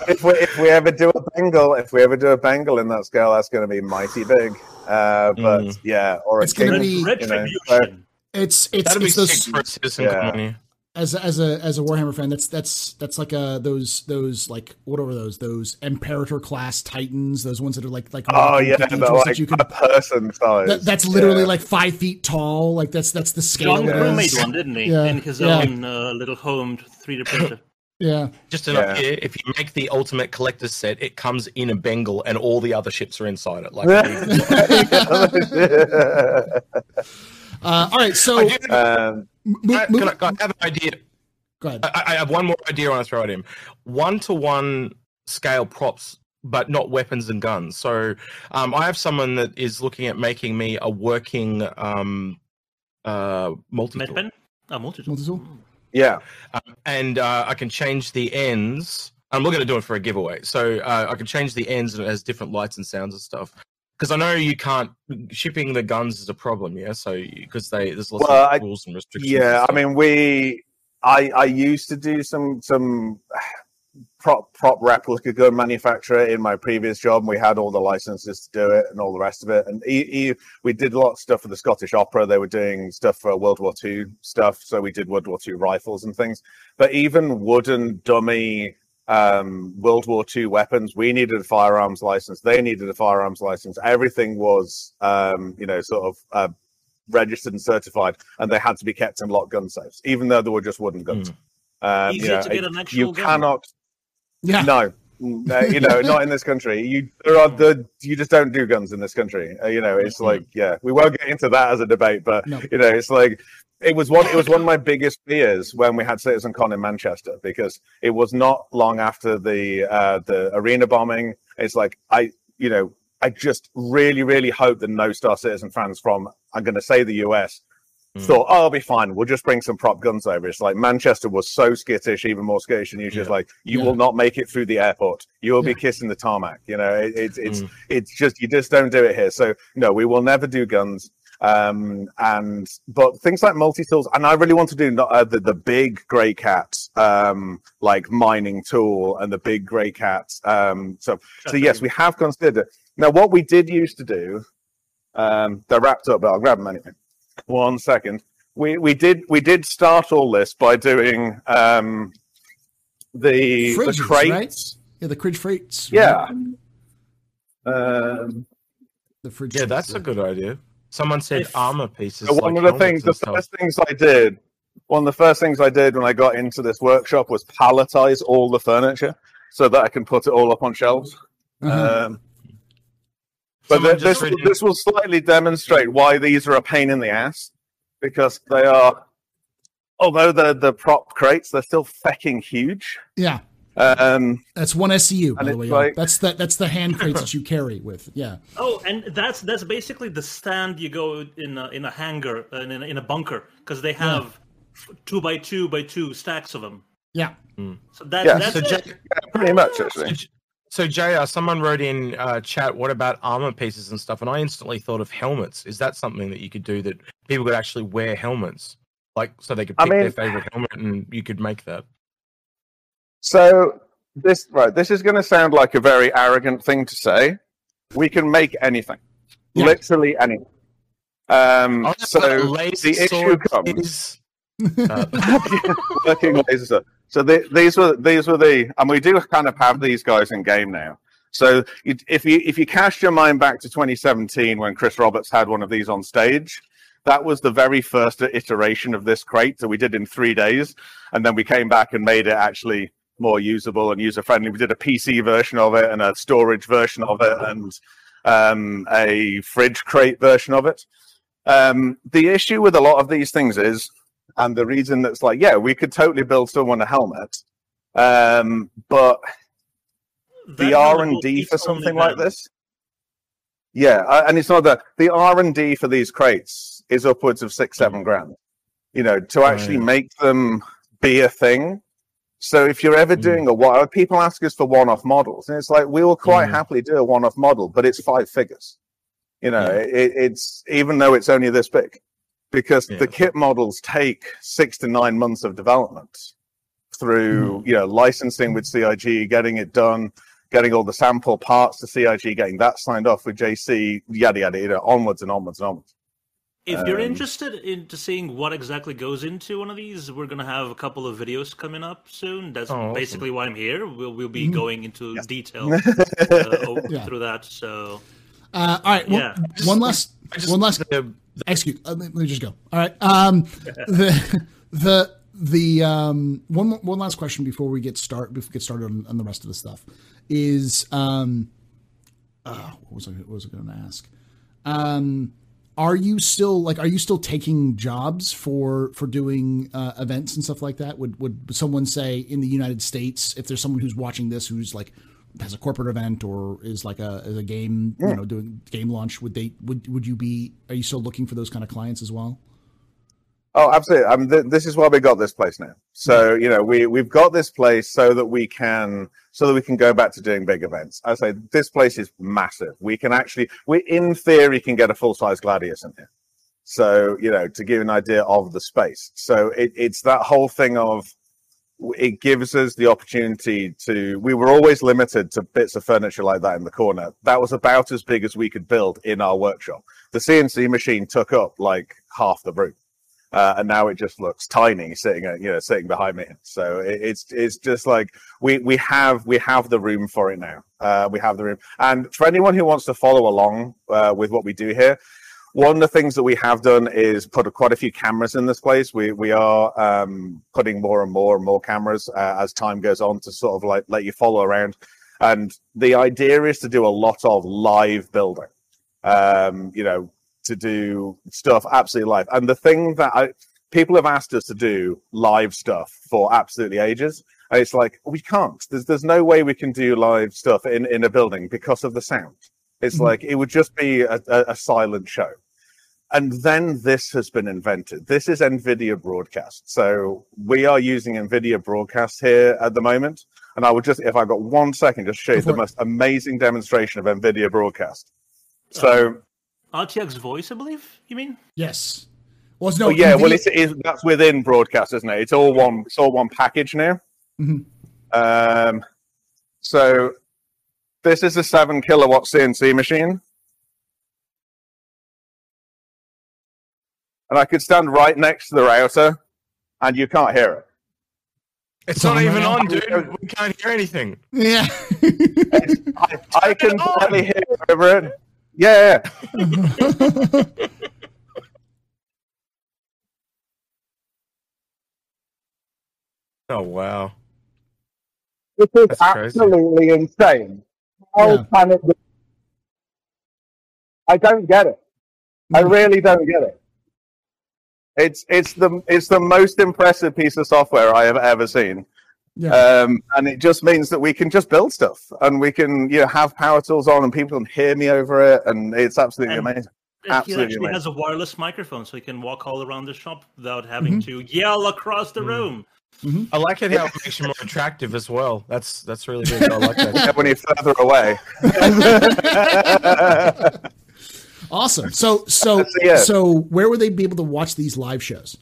[SPEAKER 4] But if we if we ever do a Bengal, if we ever do a Bengal in that scale, that's going to be mighty big. Uh, but
[SPEAKER 2] Mm.
[SPEAKER 4] yeah, or
[SPEAKER 3] It's gonna
[SPEAKER 4] king,
[SPEAKER 3] be-
[SPEAKER 4] you know,
[SPEAKER 1] Retribution.
[SPEAKER 3] It's it's
[SPEAKER 2] That'd be
[SPEAKER 3] it's those
[SPEAKER 2] for a citizen
[SPEAKER 4] Yeah.
[SPEAKER 2] colony.
[SPEAKER 3] As as a as a Warhammer fan. That's that's that's like uh those those like what are those those Imperator class Titans. Those ones that are like like
[SPEAKER 4] Oh yeah,
[SPEAKER 3] cathedrals
[SPEAKER 4] but
[SPEAKER 3] that you could.
[SPEAKER 4] a person size.
[SPEAKER 3] That, that's literally
[SPEAKER 4] Yeah.
[SPEAKER 3] like five feet tall. Like that's that's the scale.
[SPEAKER 1] John
[SPEAKER 3] it
[SPEAKER 1] Crew made one, didn't he?
[SPEAKER 3] Yeah,
[SPEAKER 1] In his
[SPEAKER 3] yeah.
[SPEAKER 1] own uh, little home 3D printer.
[SPEAKER 3] Yeah,
[SPEAKER 2] Just an
[SPEAKER 4] Yeah.
[SPEAKER 2] idea. If you make the ultimate collector's set, it comes in a Bengal and all the other ships are inside it. Like,
[SPEAKER 3] Uh, all right, so
[SPEAKER 2] I do-
[SPEAKER 4] um,
[SPEAKER 3] mo-
[SPEAKER 2] I-
[SPEAKER 3] mo-
[SPEAKER 2] can I, I have an idea?
[SPEAKER 3] go ahead.
[SPEAKER 2] I, I have one more idea I want to throw at him. One to one scale props, but not weapons and guns. So um, I have someone that is looking at making me a working um, uh, multi
[SPEAKER 1] Medpen? A multi-tool.
[SPEAKER 3] Multi-tool?
[SPEAKER 4] yeah,
[SPEAKER 2] um, and uh, I can change the ends. I'm looking at doing it for a giveaway, so uh, I can change the ends and it has different lights and sounds and stuff. Because I know you can't shipping the guns is a problem, yeah. So because they there's lots
[SPEAKER 4] Well,
[SPEAKER 2] of
[SPEAKER 4] I-
[SPEAKER 2] rules and restrictions.
[SPEAKER 4] yeah.
[SPEAKER 2] and
[SPEAKER 4] I mean, we, I, I used to do some some prop prop replica gun manufacturer in my previous job. And we had all the licenses to do it and all the rest of it. And e- e- we did a lot of stuff for the Scottish Opera. They were doing stuff for World War II stuff, so we did World War II rifles and things. But even wooden dummy um, World War II weapons, we needed a firearms license. They needed a firearms license. Everything was, um, you know, sort of. Uh, registered and certified, and they had to be kept in locked gun safes, even though they were just wooden guns. Um, you,
[SPEAKER 1] Easier
[SPEAKER 4] know,
[SPEAKER 1] to get an actual
[SPEAKER 4] you
[SPEAKER 1] gun.
[SPEAKER 4] cannot
[SPEAKER 3] Yeah,
[SPEAKER 4] no, no, you know, not in this country. You there are the you just don't do guns in this country. Uh, you know, it's like yeah, we won't get into that as a debate, but
[SPEAKER 3] No.
[SPEAKER 4] you know, it's like it was one. It was one of my biggest fears when we had Citizen Con in Manchester because it was not long after the uh, the arena bombing. It's like I, you know, I just really, really hope that no Star Citizen fans from I'm going to say the US
[SPEAKER 2] Mm.
[SPEAKER 4] thought, oh, it'll be fine. We'll just bring some prop guns over. It's like Manchester was so skittish, even more skittish than usual. It's
[SPEAKER 2] Yeah.
[SPEAKER 4] like you
[SPEAKER 3] Yeah.
[SPEAKER 4] will not make it through the airport. You will
[SPEAKER 3] Yeah.
[SPEAKER 4] be kissing the tarmac. You know, it, it's it's
[SPEAKER 2] Mm.
[SPEAKER 4] it's just you just don't do it here. So no, we will never do guns. Um, and but things like multi tools, and I really want to do not, uh, the the big grey cat, um, like mining tool, and the big grey cat. Um, so so yes, we have considered it. Now, what we did used to do, um, they're wrapped up, but I'll grab them anyway. One second. We we did we did start all this by doing um, the the crates.
[SPEAKER 3] right? Yeah, the fridge freights.
[SPEAKER 4] Yeah. Um,
[SPEAKER 3] the fridge.
[SPEAKER 2] Yeah, that's a good idea. Someone said
[SPEAKER 1] If-
[SPEAKER 2] armor pieces.
[SPEAKER 4] so one
[SPEAKER 2] like
[SPEAKER 4] of the things,
[SPEAKER 2] helmets
[SPEAKER 4] the
[SPEAKER 2] and stuff.
[SPEAKER 4] first things I did, one of the first things I did when I got into this workshop was palletize all the furniture so that I can put it all up on shelves.
[SPEAKER 3] Uh-huh.
[SPEAKER 4] Um, but
[SPEAKER 2] Someone
[SPEAKER 4] th- this,
[SPEAKER 2] just
[SPEAKER 4] this will slightly demonstrate why these are a pain in the ass because they are, although they're the prop crates, they're still fecking huge.
[SPEAKER 3] yeah,
[SPEAKER 4] Um,
[SPEAKER 3] that's one SCU by the way.
[SPEAKER 4] like-
[SPEAKER 3] that's the that's the hand crates that you carry with. Yeah,
[SPEAKER 1] Oh, and that's that's basically the stand you go in a, in a hangar uh, in a, in a bunker because they have f two by two by two stacks of them.
[SPEAKER 3] yeah.
[SPEAKER 1] So that,
[SPEAKER 4] Yeah,
[SPEAKER 1] that's
[SPEAKER 2] So,
[SPEAKER 1] it.
[SPEAKER 2] Jay,
[SPEAKER 4] pretty much,
[SPEAKER 2] so,
[SPEAKER 4] actually.
[SPEAKER 2] J- so JR, someone wrote in uh, chat, what about armor pieces and stuff? And I instantly thought of helmets. Is that something that you could do that people could actually wear helmets? Like, so they could
[SPEAKER 4] I
[SPEAKER 2] pick their favorite helmet and you could make that.
[SPEAKER 4] So this right. This is going to sound like a very arrogant thing to say. We can make anything,
[SPEAKER 3] Yeah.
[SPEAKER 4] literally anything. Um, so
[SPEAKER 2] have a
[SPEAKER 4] the issue comes.
[SPEAKER 2] please. Uh,
[SPEAKER 4] working laser stuff. So the, these were these were the, and we do kind of have these guys in game now. So if you if you cast your mind back to 2017 when Chris Roberts had one of these on stage, that was the very first iteration of this crate that we did in three days, and then we came back and made it actually more usable and user friendly. We did a PC version of it and a storage version of it and um, a fridge crate version of it. Um, the issue with a lot of these things is and the reason that's like, yeah, we could totally build someone a helmet, um, but the R and D for something like this, yeah, and it's not that the R and D for these crates is upwards of six, seven grand. You know, to actually
[SPEAKER 2] Right.
[SPEAKER 4] make them be a thing. So if you're ever
[SPEAKER 2] Mm.
[SPEAKER 4] doing a one, people ask us for one-off models, and it's like we will quite
[SPEAKER 2] Mm.
[SPEAKER 4] happily do a one-off model, but it's five figures. You know,
[SPEAKER 2] Yeah.
[SPEAKER 4] it, it's even though it's only this big, because
[SPEAKER 2] Yeah.
[SPEAKER 4] the kit models take six to nine months of development through
[SPEAKER 2] Mm.
[SPEAKER 4] you know licensing with CIG, getting it done, getting all the sample parts to CIG, getting that signed off with JC, yada yada, you know, onwards and onwards and onwards.
[SPEAKER 1] If you're
[SPEAKER 4] Um,
[SPEAKER 1] interested into seeing what exactly goes into one of these, we're gonna have a couple of videos coming up soon. That's
[SPEAKER 2] Oh, awesome.
[SPEAKER 1] basically why I'm here. We'll we'll be
[SPEAKER 3] Mhm.
[SPEAKER 1] going into
[SPEAKER 4] Yes.
[SPEAKER 1] detail uh,
[SPEAKER 3] Yeah.
[SPEAKER 1] through that. So
[SPEAKER 3] Uh, all right. Well,
[SPEAKER 1] Yeah.
[SPEAKER 3] one last.
[SPEAKER 2] Just
[SPEAKER 3] One last.
[SPEAKER 2] the-
[SPEAKER 3] Excuse. Uh, let me just go. All right. Um, the the the um one one last question before we get start before we get started on, on the rest of the stuff is um uh, what was I what was I going to ask? Um, are you still like are you still taking jobs for for doing uh, events and stuff like that? Would would someone say in the United States if there's someone who's watching this who's like has a corporate event or is like a is a game you know doing game launch would they would would you be are you still looking for those kind of clients as well?
[SPEAKER 4] Oh, absolutely. I mean, th- this is why we got this place now. So you know, we we've got this place so that we can so that we can go back to doing big events. I say this place is massive. We can actually, we in theory can get a full size gladius in here. So you know, to give an idea of the space. So it, it's that whole thing of it gives us the opportunity to. We were always limited to bits of furniture like that in the corner. That was about as big as we could build in our workshop. The CNC machine took up like half the room uh, and now it just looks tiny sitting at, you know sitting behind me so it, it's it's just like we we have we have the room for it now uh, we have the room and for anyone who wants to follow along uh, with what we do here one of the things that we have done is put quite a few cameras in this place we we are um, putting more and more and more cameras uh, as time goes on to sort of like let you follow around and the idea is to do a lot of live building um, you know to do stuff absolutely live. And the thing that I people have asked us to do live stuff for absolutely ages. And it's like we can't. There's there's no way we can do live stuff in in a building because of the sound. It's
[SPEAKER 3] Mhm.
[SPEAKER 4] like it would just be a, a, a silent show. And then this has been invented. This is NVIDIA Broadcast. So we are using NVIDIA Broadcast here at the moment. And I would just, if I've got one second, just show you
[SPEAKER 3] Go
[SPEAKER 4] the most amazing demonstration of NVIDIA Broadcast. So,
[SPEAKER 1] RTX voice, I believe. You mean?
[SPEAKER 3] Yes. Well, it's no.
[SPEAKER 4] oh yeah, well, it's, it's that's within broadcast, isn't it? It's all one. It's all one package now.
[SPEAKER 3] Mhm.
[SPEAKER 4] Um, so this is a seven kilowatt CNC machine, and I could stand right next to the router, and you can't hear it.
[SPEAKER 2] It's
[SPEAKER 3] It's
[SPEAKER 2] not even on, dude. We can't hear anything.
[SPEAKER 3] yeah.
[SPEAKER 4] I, I can barely hear over it. Yeah, yeah.
[SPEAKER 2] Oh wow.
[SPEAKER 4] This is
[SPEAKER 2] That's crazy.
[SPEAKER 4] absolutely insane. How
[SPEAKER 3] Yeah.
[SPEAKER 4] can it? Be? I don't get it. I mm. really don't get it. It's it's the it's the most impressive piece of software I have ever seen,
[SPEAKER 3] yeah.
[SPEAKER 4] um, and it just means that we can just build stuff and we can you know have power tools on and people can hear me over it, and it's absolutely
[SPEAKER 1] And-
[SPEAKER 4] amazing.
[SPEAKER 1] It
[SPEAKER 4] Absolutely
[SPEAKER 1] actually
[SPEAKER 4] amazing.
[SPEAKER 1] has a wireless microphone, so he can walk all around the shop without having to yell across the
[SPEAKER 2] Mm.
[SPEAKER 1] room.
[SPEAKER 2] I like it how it makes you more attractive as well. That's that's really good. I like that.
[SPEAKER 4] when you're further away.
[SPEAKER 3] awesome. So so so where would they be able to watch these live shows?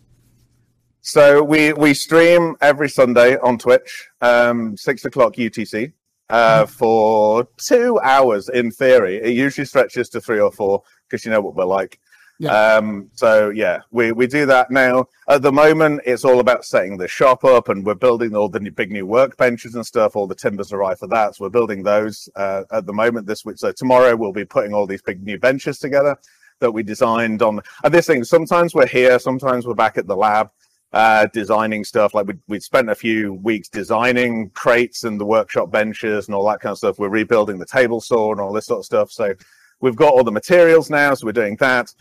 [SPEAKER 4] So we we stream every Sunday on Twitch, um, six o'clock UTC, uh, for two hours in theory. It usually stretches to three or four because you know what we're like.
[SPEAKER 3] Yeah.
[SPEAKER 4] Um, so yeah, we, we do that now. At the moment, it's all about setting the shop up, and we're building all the new, big new workbenches and stuff. All the timbers arrive for that, so we're building those uh, at the moment this week. So tomorrow we'll be putting all these big new benches together that we designed on. And this thing, sometimes we're here, sometimes we're back at the lab. Uh, designing stuff like we we spent a few weeks designing crates and the workshop benches and all that kind of stuff. We're rebuilding the table saw and all this sort of stuff. So we've got all the materials now, so we're doing that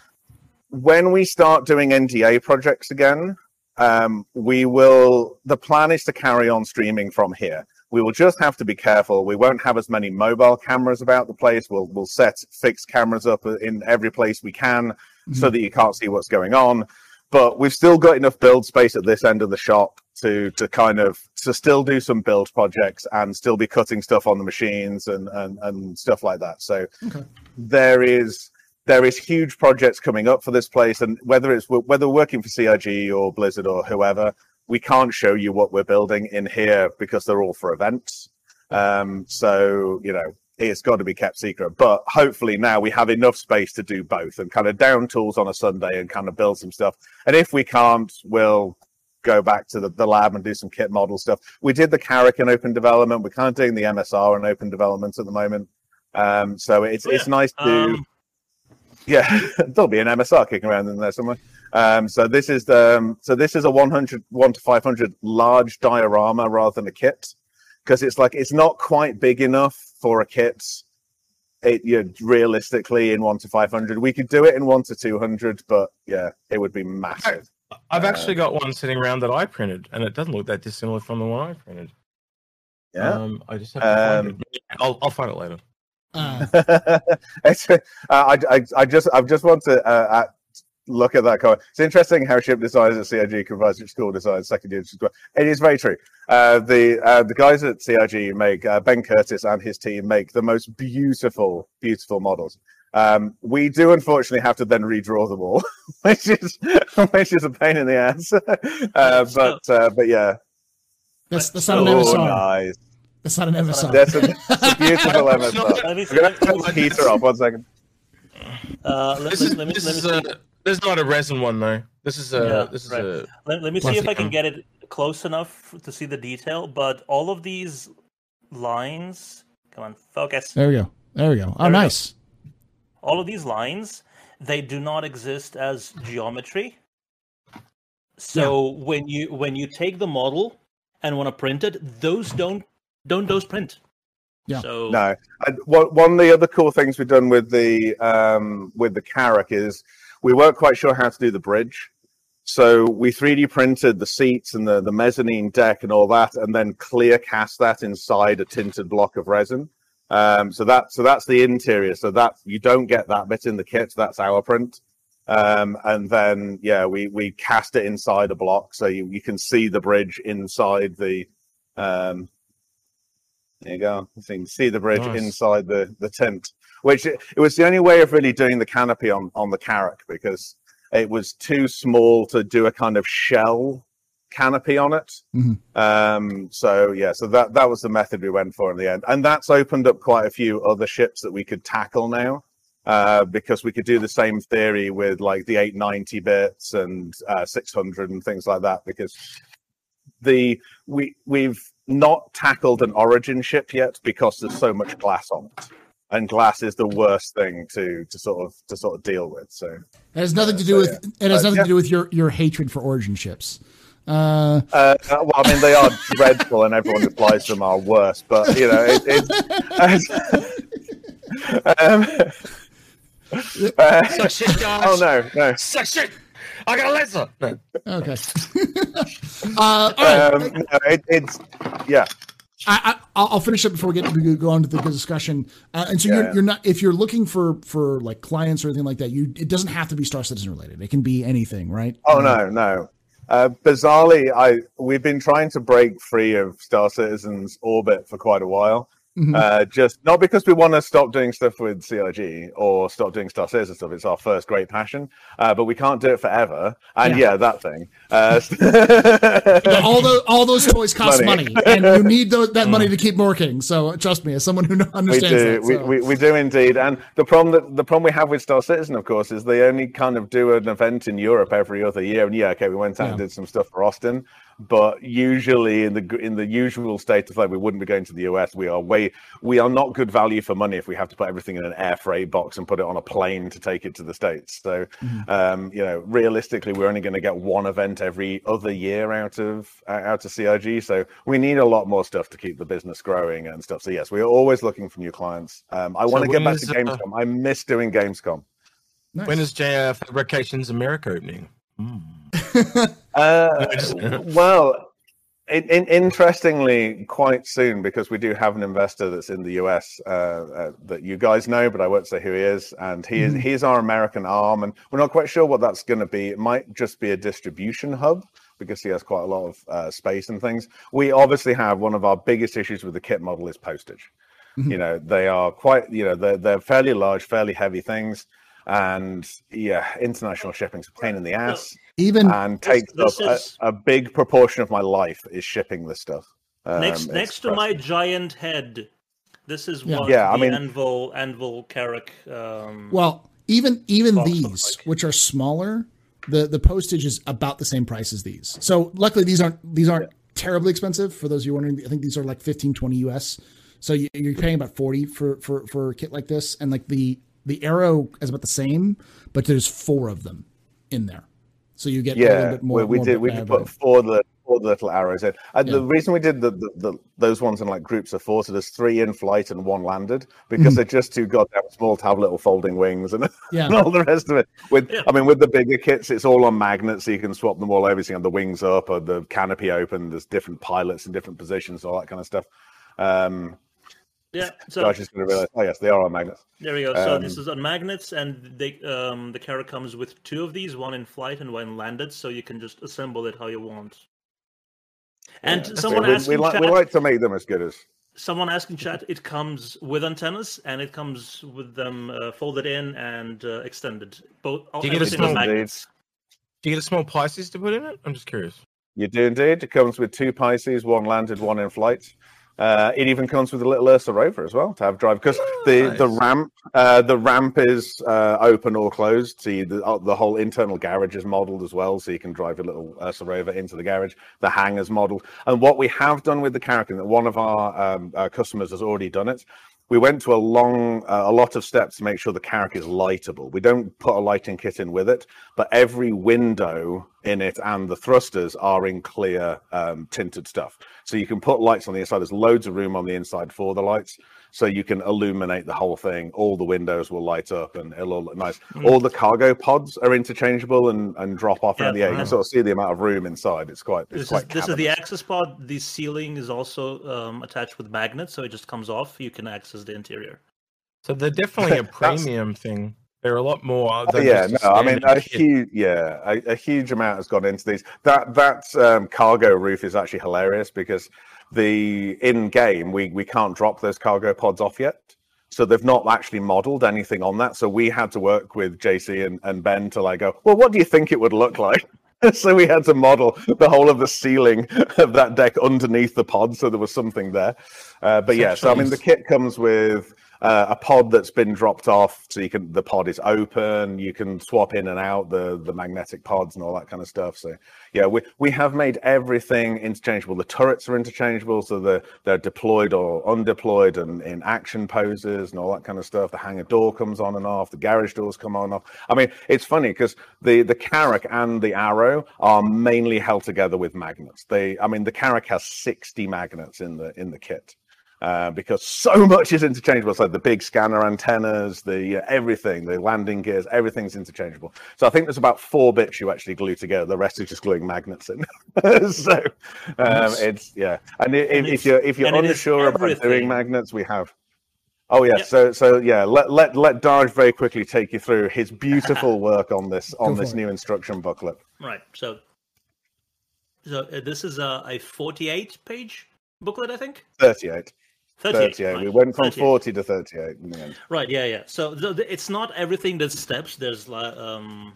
[SPEAKER 4] when we start doing NDA projects again, um, we will. The plan is to carry on streaming from here. We will just have to be careful. We won't have as many mobile cameras about the place. We'll we'll set fixed cameras up in every place we can, mm-hmm. so that you can't see what's going on. But we've still got enough build space at this end of the shop to to kind of to still do some build projects and still be cutting stuff on the machines and and, and stuff like that. So okay. there is there is huge projects coming up for this place, and whether it's whether we're working for CIG or Blizzard or whoever, we can't show you what we're building in here because they're all for events. Um, so you know it's got to be kept secret. But hopefully now we have enough space to do both and kind of down tools on a Sunday and kind of build some stuff. And if we can't, we'll go back to the, the lab and do some kit model stuff. We did the Carrack in open development. We're kind of doing the MSR in open development at the moment. Um, so it's oh, yeah. it's nice to. Um yeah, there'll be an MSR kicking around in there somewhere. Um, so this is the um, so this is a 100 1 to 500 large diorama rather than a kit because it's like it's not quite big enough for a kit. It you know, realistically in 1 to 500 we could do it in 1 to 200 but yeah it would be massive.
[SPEAKER 2] I've actually got one sitting around that I printed and it doesn't look that dissimilar from the one I printed.
[SPEAKER 4] Yeah. Um,
[SPEAKER 2] I just have to um, find it. I'll, I'll find it later.
[SPEAKER 4] Uh. uh, I, I, I just I just want to uh, look at that comment. It's interesting how ship designers at CIG can provide such cool designs second year. It is very true. Uh, the uh, the guys at CIG make uh, Ben Curtis and his team make the most beautiful, beautiful models. Um, we do unfortunately have to then redraw them all, which is which is a pain in the ass. Uh, but uh, but yeah,
[SPEAKER 3] that's that's not oh, an
[SPEAKER 4] nice.
[SPEAKER 3] That's not an MSR.
[SPEAKER 4] That's a, that's a beautiful MSR. Let me, We're gonna turn the heater off. One second.
[SPEAKER 1] Uh, let,
[SPEAKER 2] this
[SPEAKER 1] me,
[SPEAKER 2] is,
[SPEAKER 1] let me,
[SPEAKER 2] this
[SPEAKER 1] let me
[SPEAKER 2] is a, this is not a resin one though. This is a yeah, this is right. a.
[SPEAKER 1] Let, let me see if I can get it close enough to see the detail. But all of these lines, come on, focus.
[SPEAKER 3] There we go. There we go. Oh, nice. Go.
[SPEAKER 1] All of these lines, they do not exist as geometry. So yeah. when you when you take the model and want to print it, those don't don't those print.
[SPEAKER 3] Yeah.
[SPEAKER 1] So
[SPEAKER 4] no. And one of the other cool things we've done with the um, with the Carrack is we weren't quite sure how to do the bridge. So we 3D printed the seats and the, the mezzanine deck and all that, and then clear cast that inside a tinted block of resin. Um, so that so that's the interior. So that you don't get that bit in the kit. That's our print. Um, and then yeah, we we cast it inside a block, so you, you can see the bridge inside the um, there you go. You can see the bridge nice. inside the, the tent, which it, it, was the only way of really doing the canopy on, on the Carrack because it was too small to do a kind of shell canopy on it. Mm-hmm. Um, so yeah, so that that was the method we went for in the end, and that's opened up quite a few other ships that we could tackle now. Uh, because we could do the same theory with like the 890 bits and uh, 600 and things like that. Because the we we've not tackled an origin ship yet because there's so much glass on it and glass is the worst thing to to sort of to sort of deal with so
[SPEAKER 3] it has nothing to do so, with yeah. it has nothing yeah. to do with your your hatred for origin ships
[SPEAKER 4] uh, uh, well, I mean, they are dreadful, and everyone who flies them are worse. But you know, it, it's. um,
[SPEAKER 2] uh, Suck shit, guys.
[SPEAKER 4] Oh no, no.
[SPEAKER 2] Suck shit. I got a laser. No.
[SPEAKER 3] Okay. uh, all right. Um,
[SPEAKER 4] no, it, it's yeah.
[SPEAKER 3] I, I will finish up before we get to go on to the discussion. Uh, and so yeah, you're, yeah. you're not if you're looking for for like clients or anything like that. You it doesn't have to be Star Citizen related. It can be anything, right?
[SPEAKER 4] Oh no, no. Uh, bizarrely, I we've been trying to break free of Star Citizen's orbit for quite a while.
[SPEAKER 3] Mhm.
[SPEAKER 4] Uh, just not because we want to stop doing stuff with CIG or stop doing Star Citizen stuff. It's our first great passion, uh, but we can't do it forever. And
[SPEAKER 3] Yeah.
[SPEAKER 4] yeah, that thing. Uh,
[SPEAKER 3] all those all those toys cost money,
[SPEAKER 4] Money.
[SPEAKER 3] and you need those, that money to keep working. So trust me, as someone who
[SPEAKER 4] we
[SPEAKER 3] understands
[SPEAKER 4] do,
[SPEAKER 3] that.
[SPEAKER 4] we,
[SPEAKER 3] so-
[SPEAKER 4] we, we do indeed. And the problem that the problem we have with Star Citizen, of course, is they only kind of do an event in Europe every other year. And yeah, okay, we went out and did some stuff for Austin, but usually in the in the usual state of play, we wouldn't be going to the US. We are way we are not good value for money if we have to put everything in an air freight box and put it on a plane to take it to the states. So,
[SPEAKER 3] Mm-hmm.
[SPEAKER 4] um, you know, realistically, we're only going to get one event every other year out of out of CIG. So we need a lot more stuff to keep the business growing and stuff. So yes, we are always looking for new clients. Um, I want to get
[SPEAKER 2] when
[SPEAKER 4] back to
[SPEAKER 2] is, uh,
[SPEAKER 4] Gamescom. I miss doing Gamescom.
[SPEAKER 3] Nice.
[SPEAKER 2] When is JR Fabrications America opening? Hmm.
[SPEAKER 4] Uh, well, in, in, interestingly, quite soon because we do have an investor that's in the US uh, uh, that you guys know, but I won't say who he is, and he is he's our American arm, and we're not quite sure what that's going to be. It might just be a distribution hub because he has quite a lot of uh, space and things. We obviously have one of our biggest issues with the kit model is postage. You know, they are quite, you know, they're, they're fairly large, fairly heavy things. And yeah, international shipping's a pain in the ass
[SPEAKER 3] Even
[SPEAKER 4] and takes
[SPEAKER 1] this
[SPEAKER 4] up
[SPEAKER 1] is-
[SPEAKER 4] a, a big proportion of my life is shipping this stuff. Um,
[SPEAKER 1] next next to my giant head, this is
[SPEAKER 3] Yeah.
[SPEAKER 1] what
[SPEAKER 4] Yeah, I mean-
[SPEAKER 1] Anvil Anvil Carrack. Um,
[SPEAKER 3] well, even even these,
[SPEAKER 1] like.
[SPEAKER 3] which are smaller, the the postage is about the same price as these. So luckily, these aren't these aren't terribly expensive. For those of you wondering, I think these are like 15, 20 US. So you're paying about forty for for for a kit like this, and like the the arrow is about the same, but there's four of them in there. So you get a little
[SPEAKER 4] yeah,
[SPEAKER 3] bit more.
[SPEAKER 4] we, we
[SPEAKER 3] more
[SPEAKER 4] did. We did put four the four the little arrows in. And
[SPEAKER 3] Yeah.
[SPEAKER 4] the reason we did the, the, the those ones in like groups of four, so there's three in flight and one landed, because
[SPEAKER 3] Mhm.
[SPEAKER 4] they're just too goddamn small to have little folding wings and,
[SPEAKER 3] Yeah.
[SPEAKER 4] and all the rest of it. With
[SPEAKER 1] Yeah.
[SPEAKER 4] I mean, with the bigger kits, it's all on magnets, so you can swap them all over. So you have the wings up or the canopy open. There's different pilots in different positions, all that kind of stuff. Um,
[SPEAKER 1] yeah, so
[SPEAKER 4] Josh is going to realize. Oh yes, they are on magnets.
[SPEAKER 1] there we go. So this
[SPEAKER 4] um,
[SPEAKER 1] is on magnets, and they um the Carrack comes with two of these, one in flight and one landed, so you can just assemble it how you want. And
[SPEAKER 4] Yeah.
[SPEAKER 1] someone
[SPEAKER 4] we,
[SPEAKER 1] asked
[SPEAKER 4] we,
[SPEAKER 1] in
[SPEAKER 4] like,
[SPEAKER 1] chat,
[SPEAKER 4] we like to make them as good as.
[SPEAKER 1] someone asked in chat, it comes with antennas and it comes with them uh, folded in and uh, extended. Both
[SPEAKER 2] Do you get a small-
[SPEAKER 1] magnets.
[SPEAKER 2] Do you get a small Pisces to put in it? I'm just curious.
[SPEAKER 4] You do indeed. It comes with two Pisces, one landed, one in flight. Uh, it even comes with a little Ursa rover as well to have drive because the the
[SPEAKER 2] Nice.
[SPEAKER 4] ramp uh, the ramp is uh, open or closed. See the uh, the whole internal garage is modelled as well, so you can drive your little Ursa rover into the garage. The hangar's modelled, and what we have done with the Caracan, that one of our, um, our customers has already done it. We went to a long, uh, a lot of steps to make sure the Carrack is lightable. We don't put a lighting kit in with it, but every window in it and the thrusters are in clear um, tinted stuff. So you can put lights on the inside. There's loads of room on the inside for the lights, so you can illuminate the whole thing. All the windows will light up, and it'll all look nice. All the cargo pods are interchangeable and, and drop off in the air. You can
[SPEAKER 1] wow.
[SPEAKER 4] sort of see the amount of room inside. It's quite. It's
[SPEAKER 1] This is this is the access pod. The ceiling is also um, attached with magnets, so it just comes off. You can access the interior.
[SPEAKER 2] So they're definitely a premium thing. They're a lot more.
[SPEAKER 4] Oh,
[SPEAKER 2] Than
[SPEAKER 4] yeah, no, I mean a
[SPEAKER 2] kit.
[SPEAKER 4] huge, yeah, a, a huge amount has gone into these. That that um, cargo roof is actually hilarious because the in game we we can't drop those cargo pods off yet, so they've not actually modelled anything on that. So we had to work with JC and, and Ben to like go, well, what do you think it would look like? so we had to model the whole of the ceiling of that deck underneath the pod, so there was something there. Uh, but yeah, so I mean, the kit comes with uh, a pod that's been dropped off, so you can the pod is open. You can swap in and out the the magnetic pods and all that kind of stuff. So yeah, we we have made everything interchangeable. The turrets are interchangeable, so they're they're deployed or undeployed and in action poses and all that kind of stuff. The hangar door comes on and off. The garage doors come on and off. I mean, it's funny because the the Carrack and the Arrow are mainly held together with magnets. They, I mean, the Carrack has sixty magnets in the in the kit. Uh, because so much is interchangeable. So the big scanner antennas, the uh, everything, the landing gears, everything's interchangeable. So I think there's about four bits you actually glue together. The rest is just gluing magnets in. so um, it's yeah. And, i- if,
[SPEAKER 1] And
[SPEAKER 4] if you're if you're
[SPEAKER 1] it
[SPEAKER 4] unsure about doing magnets, we have. Oh yeah,
[SPEAKER 1] Yep.
[SPEAKER 4] so so yeah, let let let Darj very quickly take you through his beautiful work on this on
[SPEAKER 3] Go
[SPEAKER 4] this
[SPEAKER 3] it.
[SPEAKER 4] new instruction booklet.
[SPEAKER 1] Right. So, so uh, this is a, a 48 page booklet, I think.
[SPEAKER 4] Thirty-eight.
[SPEAKER 1] 38.
[SPEAKER 4] 38. We went from
[SPEAKER 1] 38.
[SPEAKER 4] 40 to 38 in the end.
[SPEAKER 1] Right. Yeah. Yeah. So the, the, it's not everything that steps. There's like um,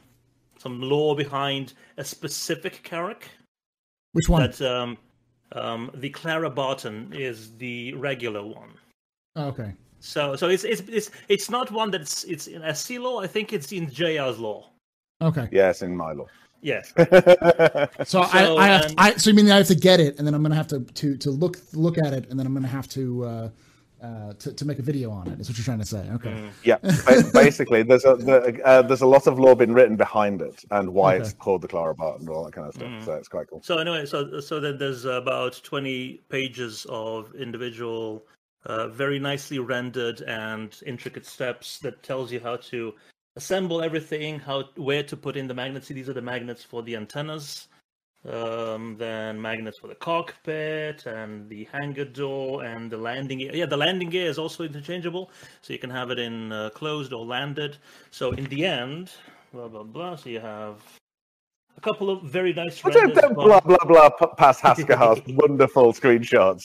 [SPEAKER 1] some lore behind a specific character.
[SPEAKER 3] Which one?
[SPEAKER 1] That um, um, the Clara Barton is the regular one.
[SPEAKER 3] Oh, okay.
[SPEAKER 1] So so it's it's it's it's not one that's it's in SC lore. I think it's in JR's lore.
[SPEAKER 3] Okay.
[SPEAKER 4] Yes, in my lore.
[SPEAKER 1] Yes.
[SPEAKER 3] So, I,
[SPEAKER 1] So,
[SPEAKER 3] I, have,
[SPEAKER 1] and-
[SPEAKER 3] I, so you mean I have to get it, and then I'm gonna have to to to look look at it, and then I'm gonna have to uh, uh, to to make a video on it. Is what you're trying to say? Okay.
[SPEAKER 1] Mm.
[SPEAKER 4] yeah, basically, there's a the, uh, there's a lot of lore been written behind it and why
[SPEAKER 3] Okay.
[SPEAKER 4] it's called the Clara Barton and all that kind of stuff.
[SPEAKER 1] Mm.
[SPEAKER 4] So it's quite cool.
[SPEAKER 1] So anyway, so so then there's about 20 pages of individual, uh, very nicely rendered and intricate steps that tells you how to assemble everything, how where to put in the magnets. See, these are the magnets for the antennas. Um, then magnets for the cockpit and the hangar door and the landing gear. Yeah, the landing gear is also interchangeable, so you can have it in uh, closed or landed. So in the end, blah blah blah. So you have a couple of very nice
[SPEAKER 4] Don't,
[SPEAKER 1] renders.
[SPEAKER 4] don't
[SPEAKER 1] but-
[SPEAKER 4] blah blah blah past Hascahar's wonderful screenshots.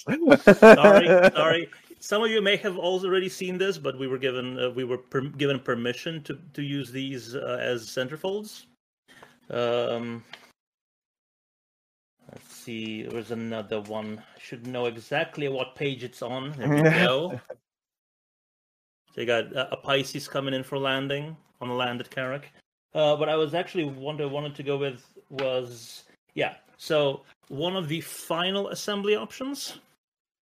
[SPEAKER 1] sorry, sorry. Some of you may have already seen this, but we were given uh, we were per- given permission to to use these uh, as centerfolds. Um, let's see. There's another one. I should know exactly what page it's on. There we go. So you got uh, a Pisces coming in for landing on a landed Carrack. Uh, what I was actually wonder wanted to go with was yeah. So one of the final assembly options.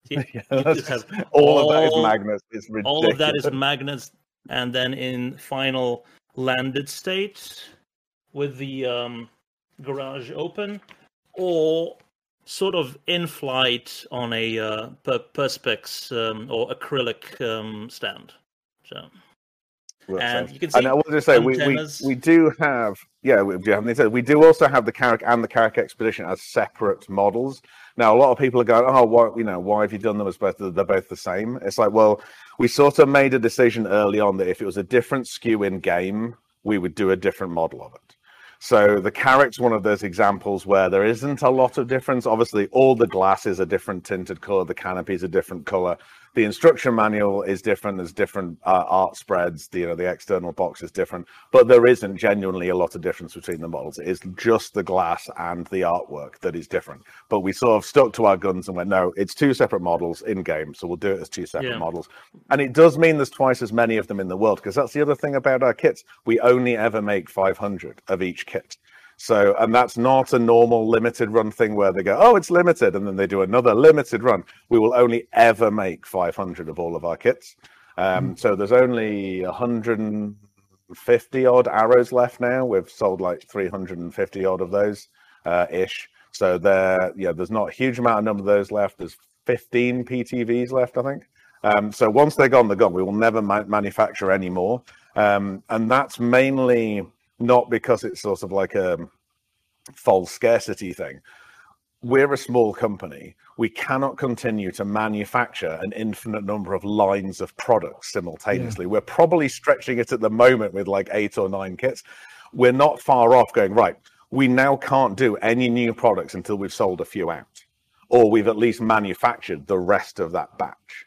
[SPEAKER 1] See,
[SPEAKER 4] Yeah,
[SPEAKER 1] you have
[SPEAKER 4] just- all, of that is
[SPEAKER 1] all-
[SPEAKER 4] magnets. It's ridiculous.
[SPEAKER 1] all of that is magnets, and then in final landed state with the um, garage open, or sort of in flight on a uh, per- perspex um, or acrylic um, stand. So and you can
[SPEAKER 4] And I was going to say, we, we, we do have, yeah, we do, have said we do also have the Carrack and the Carrack Expedition as separate models. Now, a lot of people are going, oh, why, you know, why have you done them as both? They're both the same. It's like, well, we sort of made a decision early on that if it was a different SKU in game, we would do a different model of it. So the Carrack's one of those examples where there isn't a lot of difference. Obviously, all the glass is a different tinted color, the canopy is a different color. The instruction manual is different. There's different uh, art spreads. The, you know, the external box is different, but there isn't genuinely a lot of difference between the models. It is just the glass and the artwork that is different. But we sort of stuck to our guns and went, no, it's two separate models in game, so we'll do it as two separate
[SPEAKER 1] Yeah.
[SPEAKER 4] models. And it does mean there's twice as many of them in the world because that's the other thing about our kits. We only ever make 500 of each kit. So, and that's not a normal limited run thing where they go, oh, it's limited, and then they do another limited run. We will only ever make 500 of all of our kits. Um, So there's only 150 odd arrows left now. We've sold like 350 odd of those uh, ish. So there, yeah, there's not a huge amount of number of those left. There's 15 PTVs left, I think. Um, so once they're gone, they're gone. We will never ma- manufacture any more. Um, and that's mainly not because it's sort of like a false scarcity thing. We're a small company. We cannot continue to manufacture an infinite number of lines of products simultaneously. We're probably stretching it at the moment with like eight or nine kits. We're not far off going, right, we now can't do any new products until we've sold a few out, or we've at least manufactured the rest of that batch.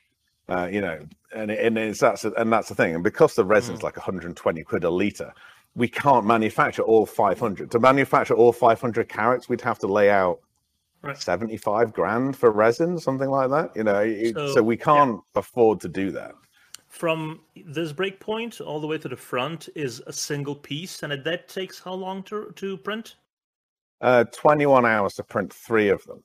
[SPEAKER 4] Uh, you know, and, and it's that's and that's the thing. And because the resin's like 120 quid a liter, we can't manufacture all 500. To manufacture all 500 Carracks, we'd have to lay out
[SPEAKER 1] Right.
[SPEAKER 4] 75 grand for resin, something like that. You know, it- so,
[SPEAKER 1] So,
[SPEAKER 4] we can't afford to do that.
[SPEAKER 1] from this breakpoint all the way to the front is a single piece, and that takes how long to to print?
[SPEAKER 4] Uh, 21 hours to print three of them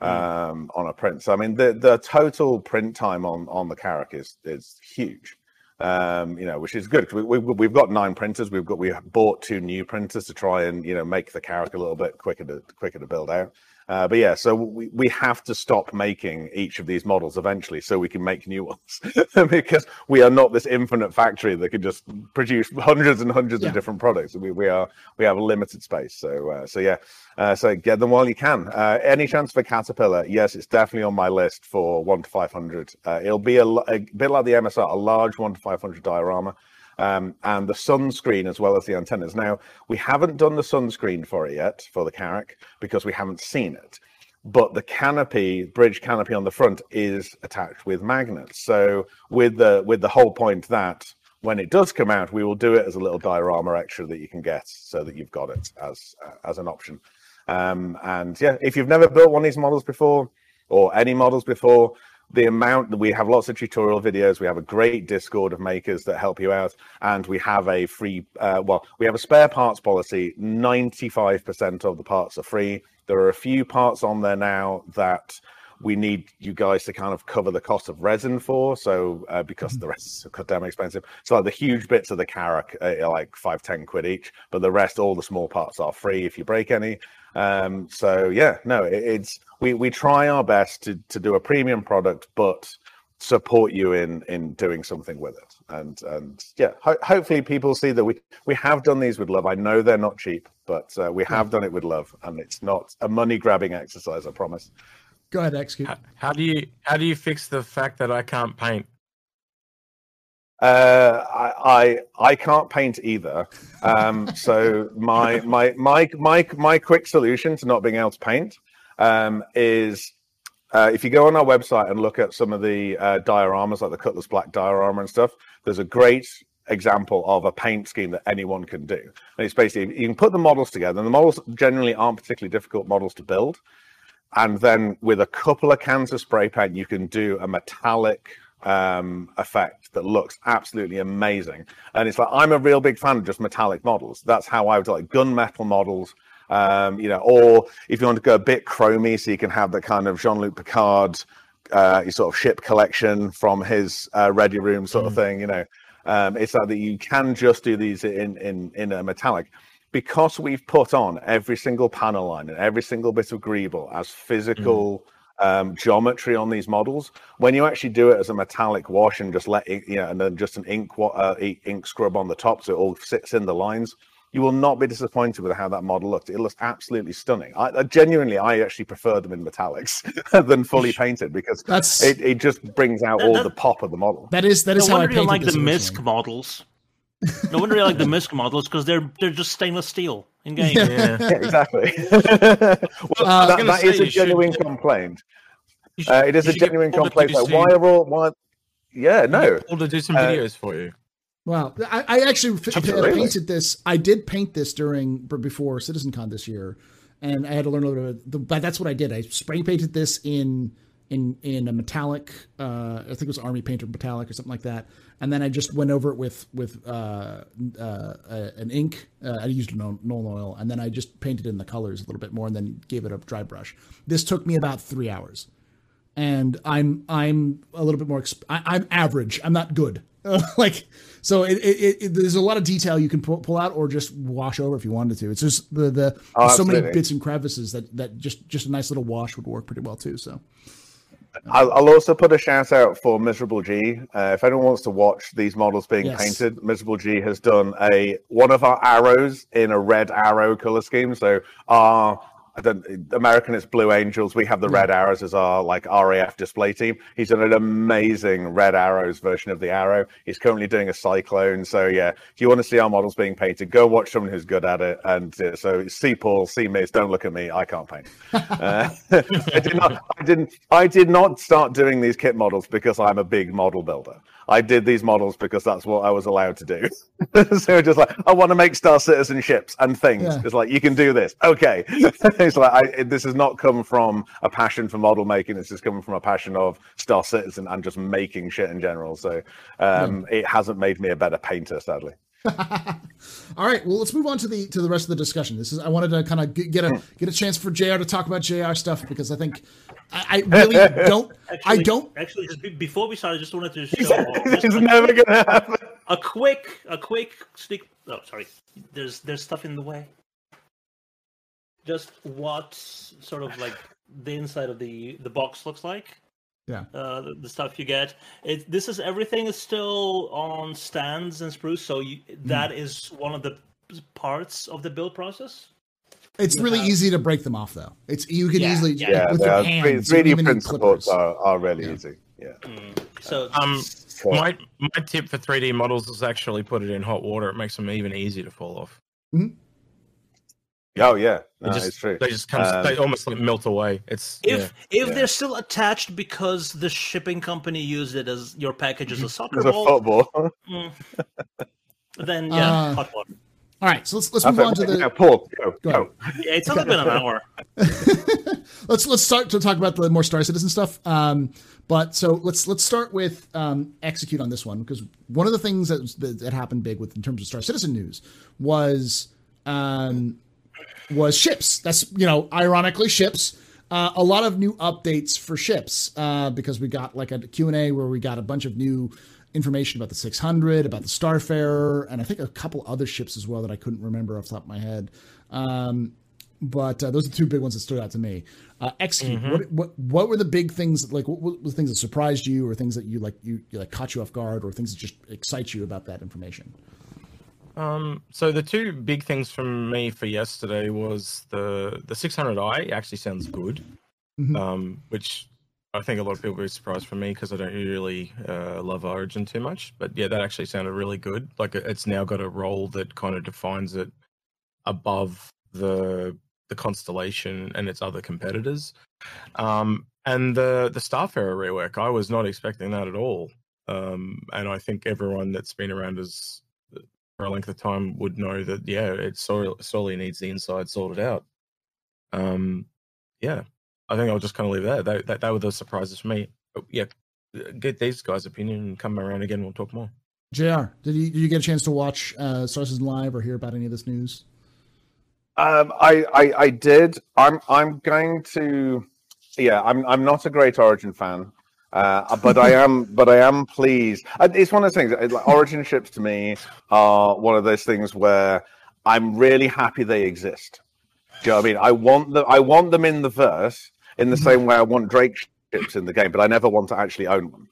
[SPEAKER 4] um, on a print. So I mean, the the total print time on on the Carrack is is huge. Um, you know, which is good we, we, we've got nine printers. We've got we bought two new printers to try and you know make the Carrack a little bit quicker to quicker to build out. Uh, but yeah, so we, we have to stop making each of these models eventually so we can make new ones because we are not this infinite factory that can just produce hundreds and hundreds
[SPEAKER 3] Yeah.
[SPEAKER 4] of different products. We, we are we have a limited space. So uh, so yeah, uh, so get them while you can. Uh, any chance for Caterpillar? Yes, it's definitely on my list for one to five hundred. Uh, it'll be a bit like the MSR, a large one to five hundred diorama. Um, and the sunscreen as well as the antennas. Now, we haven't done the sunscreen for it yet for the Carrack because we haven't seen it. but the canopy, bridge canopy on the front, is attached with magnets. So with the with the whole point that when it does come out, we will do it as a little diorama extra that you can get, so that you've got it as uh, as an option. Um, and yeah, if you've never built one of these models before, or any models before, the amount that we have lots of tutorial videos we have a great discord of makers that help you out and we have a free uh, well we have a spare parts policy. 95% of the parts are free. There are a few parts on there now that we need you guys to kind of cover the cost of resin for so uh, because the rest is goddamn expensive. So like the huge bits of the carrack are like five ten quid each but the rest all the small parts are free if you break any um, so yeah, no, it, it's we we try our best to to do a premium product, but support you in in doing something with it. And and yeah, ho- hopefully people see that we we have done these with love. I know they're not cheap, but uh, we have done it with love, and it's not a money grabbing exercise. I promise.
[SPEAKER 3] Go ahead, execute.
[SPEAKER 2] How, how do you how do you fix the fact that I can't paint?
[SPEAKER 4] Uh, I, I I can't paint either. Um, so my my my my my quick solution to not being able to paint um, is uh, if you go on our website and look at some of the uh, dioramas, like the Cutlass Black diorama and stuff. There's a great example of a paint scheme that anyone can do. And it's basically you can put the models together, and the models generally aren't particularly difficult models to build. And then with a couple of cans of spray paint, you can do a metallic um, effect that looks absolutely amazing. And it's like I'm a real big fan of just metallic models. That's how I would like gunmetal models. Um, you know, or if you want to go a bit chromy, so you can have the kind of Jean-Luc Picard, uh, sort of ship collection from his uh, ready room sort of thing. You know, um, it's like that you can just do these in in in a metallic because we've put on every single panel line and every single bit of greeble as physical um, geometry on these models. When you actually do it as a metallic wash and just let it, you know, and then just an ink uh, ink scrub on the top so it all sits in the lines, you will not be disappointed with how that model looked. It looks absolutely stunning. I, I genuinely, I actually prefer them in metallics than fully painted because
[SPEAKER 3] That's
[SPEAKER 4] it, it just brings out
[SPEAKER 1] That-
[SPEAKER 4] all
[SPEAKER 1] that-
[SPEAKER 4] the pop of the model.
[SPEAKER 3] that is that is
[SPEAKER 1] no
[SPEAKER 3] how I
[SPEAKER 1] wonder
[SPEAKER 3] painted
[SPEAKER 1] like
[SPEAKER 3] this
[SPEAKER 1] the
[SPEAKER 3] originally.
[SPEAKER 1] MISC models. No wonder you like the MISC models because they're they're just stainless steel in game.
[SPEAKER 3] Yeah.
[SPEAKER 2] Yeah.
[SPEAKER 4] Yeah, exactly. well,
[SPEAKER 3] Uh,
[SPEAKER 4] that,
[SPEAKER 2] gonna
[SPEAKER 4] that
[SPEAKER 2] say
[SPEAKER 4] is a
[SPEAKER 2] you should-
[SPEAKER 4] genuine complaint.
[SPEAKER 2] Should-
[SPEAKER 4] Uh, it is a genuine complaint. Like, why are all why? Yeah, no.
[SPEAKER 2] Paul to do some
[SPEAKER 4] Uh,
[SPEAKER 2] videos for you.
[SPEAKER 3] Wow, I, I actually f-
[SPEAKER 4] Absolutely.
[SPEAKER 3] painted this. I did paint this during b- before CitizenCon this year, and I had to learn a little bit. Of the, but that's what I did. I spray painted this in in in a metallic. Uh, I think it was Army Painter metallic or something like that. And then I just went over it with with uh, uh, uh, an ink. Uh, I used Nuln Oil, and then I just painted in the colors a little bit more, and then gave it a dry brush. This took me about three hours and I'm I'm a little bit more. Exp- I, I'm average. I'm not good. like so, it, it, it, there's a lot of detail you can pull, pull out or just wash over if you wanted to. It's just the the
[SPEAKER 4] Oh,
[SPEAKER 3] so many bits and crevices that that just just a nice little wash would work pretty well too. So
[SPEAKER 4] I'll, I'll also put a shout out for Miserable G. Uh, if anyone wants to watch these models being
[SPEAKER 3] Yes.
[SPEAKER 4] painted, Miserable G has done a one of our arrows in a red arrow color scheme. So our Don't American it's Blue Angels. We have the red arrows as our like RAF display team. He's done an amazing red arrows version of the arrow. He's currently doing a cyclone. So yeah, if you want to see our models being painted, go watch someone who's good at it. And uh, so see Paul, see Miz. Don't look at me. I can't paint. Uh, I did not. I didn't. I did not start doing these kit models because I'm a big model builder. I did these models because that's what I was allowed to do. so just like I want to make Star Citizen ships and things.
[SPEAKER 3] Yeah.
[SPEAKER 4] It's like you can do this. Okay. it's like I, it, this has not come from a passion for model making. It's just coming from a passion of Star Citizen and just making shit in general. So um, it hasn't made me a better painter, sadly.
[SPEAKER 3] all right, well let's move on to the to the rest of the discussion. This is I wanted to kind of get, get a get a chance for Jr. to talk about Jr. stuff because I think I, I really don't. I don't.
[SPEAKER 1] Actually, just be, before we start, I just wanted to
[SPEAKER 4] this
[SPEAKER 1] show just
[SPEAKER 4] is
[SPEAKER 1] a,
[SPEAKER 4] never gonna happen.
[SPEAKER 1] a quick, a quick sneak. Oh, sorry. There's there's stuff in the way. Just what sort of like the inside of the the box looks like.
[SPEAKER 3] Yeah.
[SPEAKER 1] Uh, the, the stuff you get. It this is everything is still on stands and sprues, so you,
[SPEAKER 3] Hmm.
[SPEAKER 1] that is one of the parts of the build process.
[SPEAKER 3] It's
[SPEAKER 1] You
[SPEAKER 3] really
[SPEAKER 1] have-
[SPEAKER 3] easy to break them off though. It's you can
[SPEAKER 1] Yeah,
[SPEAKER 3] easily
[SPEAKER 1] yeah.
[SPEAKER 4] Yeah,
[SPEAKER 3] with your hands.
[SPEAKER 4] 3D
[SPEAKER 3] even
[SPEAKER 4] print
[SPEAKER 3] clippers.
[SPEAKER 4] supports are, are really
[SPEAKER 3] Yeah.
[SPEAKER 4] easy. Yeah.
[SPEAKER 1] So
[SPEAKER 2] Um,
[SPEAKER 4] Cool.
[SPEAKER 2] my my tip for 3D models is actually put it in hot water. It makes them even easier to fall off.
[SPEAKER 4] Oh yeah, no,
[SPEAKER 2] They just,
[SPEAKER 4] it's true.
[SPEAKER 2] They just come.
[SPEAKER 4] Um,
[SPEAKER 2] they almost like melt away. It's
[SPEAKER 1] If
[SPEAKER 2] yeah.
[SPEAKER 1] if
[SPEAKER 4] Yeah.
[SPEAKER 1] they're still attached because the shipping company used it as your package as a soccer
[SPEAKER 4] It's a
[SPEAKER 1] ball,
[SPEAKER 4] football.
[SPEAKER 1] mm, then yeah,
[SPEAKER 3] Uh,
[SPEAKER 1] hot water.
[SPEAKER 3] All right, so let's let's
[SPEAKER 4] I
[SPEAKER 3] move on to the
[SPEAKER 4] yeah, Paul, go,
[SPEAKER 3] Go
[SPEAKER 4] go.
[SPEAKER 1] Yeah, it's only been an hour.
[SPEAKER 3] let's let's start to talk about the more Star Citizen stuff. Um, but so let's let's start with um, execute on this one because one of the things that, that that happened big with in terms of Star Citizen news was um, was ships. That's you know ironically ships. Uh, a lot of new updates for ships uh, because we got like a Q and A where we got a bunch of new information about the 600, about the Starfarer, and I think a couple other ships as well that I couldn't remember off the top of my head. Um, but uh, those are the two big ones that stood out to me. Uh, execute. What, what what were the big things? Like what, what were the things that surprised you, or things that you like you, you like caught you off guard, or things that just excite you about that information?
[SPEAKER 2] Um, so the two big things from me for yesterday was the the 600i actually sounds good,
[SPEAKER 3] Mhm.
[SPEAKER 2] um, which I think a lot of people will be surprised for me because I don't really uh, love Origin too much. But yeah, that actually sounded really good. Like it's now got a role that kind of defines it above the the constellation and its other competitors. Um, and the the Starfarer rework, I was not expecting that at all. Um, and I think everyone that's been around us for a length of time would know that yeah, it sorely, sorely needs the inside sorted out. Um, yeah, I think I'll just kind of leave that. That, that. that were the surprises for me. But yeah, get these guys' opinion and come around again. We'll talk more.
[SPEAKER 3] Jr. Did you did you get a chance to watch uh, Star Citizen live or hear about any of this news?
[SPEAKER 4] Um, I, I I did. I'm I'm going to. Yeah, I'm I'm not a great Origin fan, uh, but I am but I am pleased. It's one of those things. uh, Like Origin ships to me are one of those things where I'm really happy they exist. Do you know what I mean? I want them. I want them in the verse in the same way I want Drake ships in the game, but I never want to actually own one.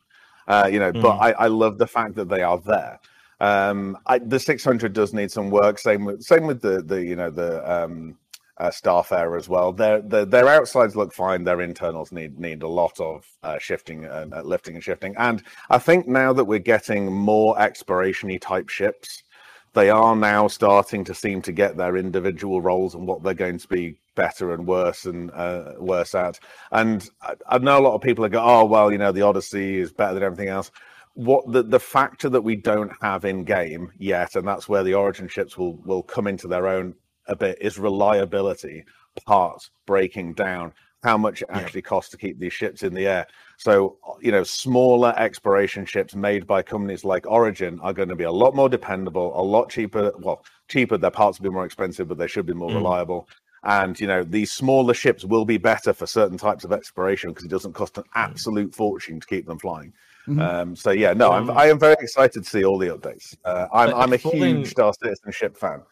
[SPEAKER 4] Uh, you know, but
[SPEAKER 2] Mm.
[SPEAKER 4] I, I love the fact that they are there. Um, I, the 600 does need some work. Same with same with the the you know the um, uh, Starfarer as well. Their, their their outsides look fine. Their internals need need a lot of uh, shifting and uh, lifting and shifting. And I think now that we're getting more exploration-y type ships, they are now starting to seem to get their individual roles and what they're going to be better and worse and uh, worse at. And I, I know a lot of people are go, oh well, you know, the Odyssey is better than everything else. What the the factor that we don't have in game yet, and that's where the Origin ships will will come into their own a bit, is reliability, parts breaking down, how much it
[SPEAKER 2] Yeah.
[SPEAKER 4] actually costs to keep these ships in the air. So, you know, smaller exploration ships made by companies like Origin are going to be a lot more dependable, a lot cheaper. Well, cheaper, their parts will be more expensive, but they should be more
[SPEAKER 2] Mm.
[SPEAKER 4] reliable. And, you know, these smaller ships will be better for certain types of exploration because it doesn't cost an absolute fortune to keep them flying.
[SPEAKER 3] Mhm.
[SPEAKER 4] Um, so, yeah, no, I'm,
[SPEAKER 2] Um,
[SPEAKER 4] I am very excited to see all the updates. Uh, I'm, I'm a huge Star Citizen ship fan.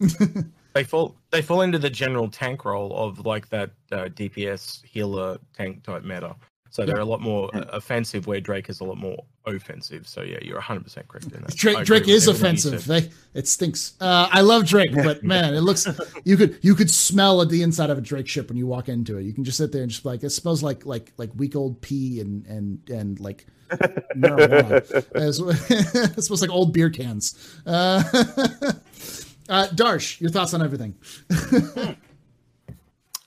[SPEAKER 2] They fall they fall into the general tank role of like that uh, DPS healer tank type meta. So they're a lot more uh, offensive, where Drake is a lot more offensive. So yeah, you're 100 percent correct in that.
[SPEAKER 3] Drake, Drake is offensive. They, it stinks. Uh, I love Drake, but man, it looks you could you could smell at the inside of a Drake ship when you walk into it. You can just sit there and just be like it smells like like like week old pee and and and like marijuana. It smells like old beer cans. Uh, uh, Darsh, your thoughts on everything?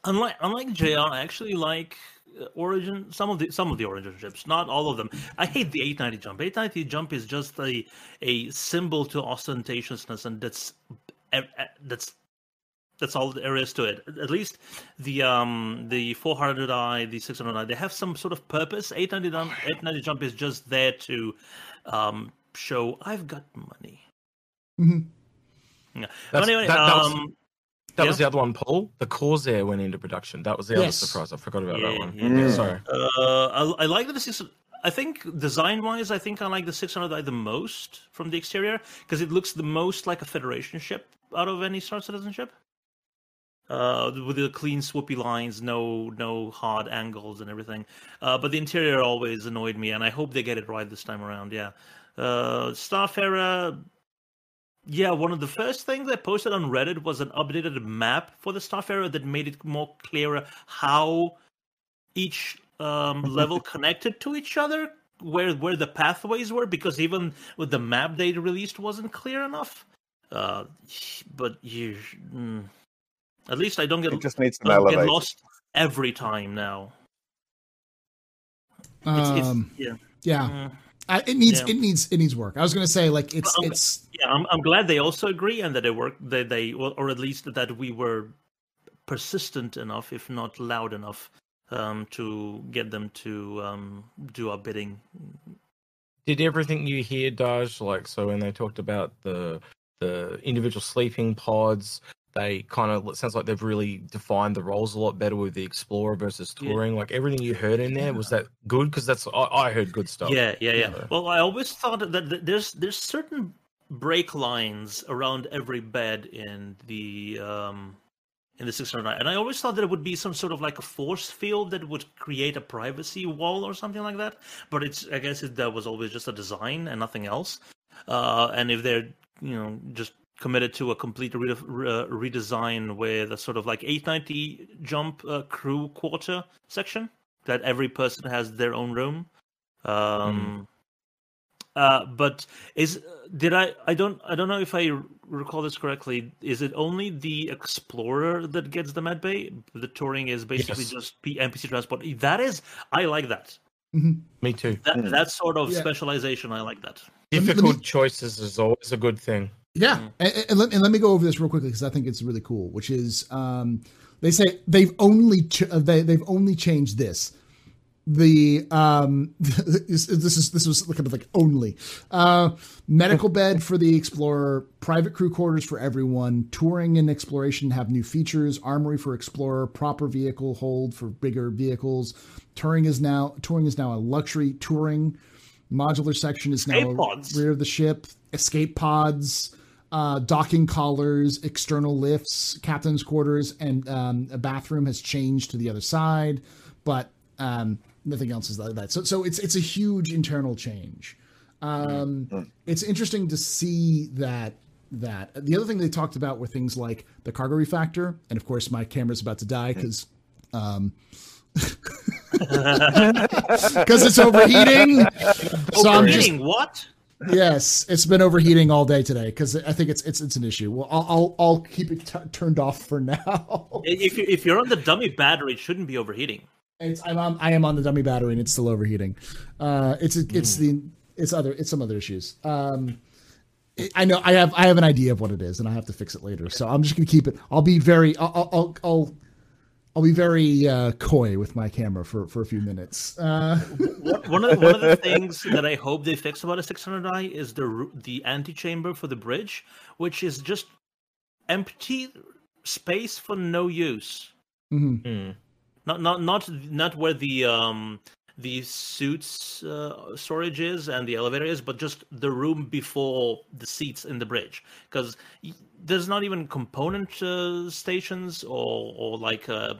[SPEAKER 1] Unlike unlike JR, I actually like uh, Origin. Some of the some of the Origin ships, not all of them. I hate the 890 jump. 890 jump is just a a symbol to ostentatiousness, and that's that's that's all there is to it. At least the um the 400i, the 600i, they have some sort of purpose. 890 jump, 890 jump is just there to um show I've got money.
[SPEAKER 3] Mhm.
[SPEAKER 1] Yeah.
[SPEAKER 2] That's-
[SPEAKER 1] anyway,
[SPEAKER 2] that- that was-
[SPEAKER 1] um,
[SPEAKER 2] That
[SPEAKER 1] Yeah.
[SPEAKER 2] was the other one, Paul. The Corsair went into production. That was the other surprise. I forgot about
[SPEAKER 1] Yeah,
[SPEAKER 2] that one.
[SPEAKER 1] yeah,
[SPEAKER 2] Yeah, sorry.
[SPEAKER 1] Uh, I, I like the six. I think design wise, I think I like the 600i the most from the exterior because it looks the most like a Federation ship out of any Star Citizen ship. Uh, with the clean, swoopy lines, no no hard angles and everything. Uh, but the interior always annoyed me, and I hope they get it right this time around. Yeah, uh, Starfarer. Yeah, one of the first things I posted on Reddit was an updated map for the Starfarer that made it more clearer how each um, level connected to each other, where where the pathways were, because even with the map they released wasn't clear enough. Uh, but you, mm, At least I don't get
[SPEAKER 4] It just needs an
[SPEAKER 1] don't get lost every time now. It's, it's,
[SPEAKER 3] Um,
[SPEAKER 1] yeah,
[SPEAKER 3] yeah,
[SPEAKER 1] Mm.
[SPEAKER 3] I, it needs
[SPEAKER 1] Yeah.
[SPEAKER 3] it needs it needs work. I was gonna say like it's
[SPEAKER 1] Well, I'm-
[SPEAKER 3] it's
[SPEAKER 1] yeah. I'm, I'm glad they also agree and that they work. They they or, or at least that we were persistent enough, if not loud enough, um, to get them to um, do our bidding.
[SPEAKER 2] Did everything you hear, Daj, like so when they talked about the the individual sleeping pods, they kind of it sounds like they've really defined the roles a lot better with the explorer versus
[SPEAKER 1] Yeah.
[SPEAKER 2] touring. Like everything you heard in there, was that good? Because that's I, I heard good stuff.
[SPEAKER 1] Yeah, yeah, yeah.
[SPEAKER 2] Yeah.
[SPEAKER 1] Well, I always thought that there's there's certain break lines around every bed in the um in the 600i and i always thought that it would be some sort of like a force field that would create a privacy wall or something like that but it's i guess it, that was always just a design and nothing else uh and if they're you know just committed to a complete re- re- redesign with a sort of like 890 jump uh, crew quarter section that every person has their own room um uh, but is did I I don't I don't know if I recall this correctly. Is it only the explorer that gets the med bay? The touring is basically
[SPEAKER 2] Yes.
[SPEAKER 1] just P- NPC transport. That is I like that.
[SPEAKER 2] Me too.
[SPEAKER 1] That
[SPEAKER 4] Hmm.
[SPEAKER 1] that sort of
[SPEAKER 3] Yeah.
[SPEAKER 1] specialization I like that.
[SPEAKER 3] Let me- let
[SPEAKER 2] Difficult
[SPEAKER 3] me-
[SPEAKER 2] choices is always a good thing.
[SPEAKER 3] Yeah,
[SPEAKER 1] Mm.
[SPEAKER 3] and, and, let, and let me go over this real quickly because I think it's really cool. Which is, um, they say they've only ch- uh, they they've only changed this. The um, this, this is this was kind of like only uh, medical bed for the explorer, private crew quarters for everyone, touring and exploration have new features, armory for explorer, proper vehicle hold for bigger vehicles. Touring is now touring is now a luxury touring. Modular section is now rear of the ship. Escape pods uh, docking collars, external lifts, captain's quarters, and um, a bathroom has changed to the other side, but um, nothing else is like that. So, so it's it's a huge internal change. Um, It's interesting to see that that the other thing they talked about were things like the cargo refactor, and of course my camera's about to die because. Um, because it's overheating. So I'm just
[SPEAKER 1] Overheating, what?
[SPEAKER 3] Yes, it's been overheating all day today because I think it's it's it's an issue. Well, I'll I'll, I'll keep it t- turned off for now.
[SPEAKER 1] If you if you're on the dummy battery, it shouldn't be overheating.
[SPEAKER 3] It's I'm on, I am on the dummy battery and it's still overheating. Uh, it's it's the it's other it's some other issues. Um, I know I have I have an idea of what it is and I have to fix it later. So I'm just gonna keep it. I'll be very I'll I'll I'll, I'll, I'll be very uh, coy with my camera for for a few minutes. Uh,
[SPEAKER 1] One of the, one of the things that I hope they fix about a 600i is the ru- the antechamber for the bridge, which is just empty space for no use.
[SPEAKER 3] mhm.
[SPEAKER 2] Hmm.
[SPEAKER 1] Not not not not where the um the suits uh, storage is and the elevator is, but just the room before the seats in the bridge. Because there's not even component uh, stations or or like a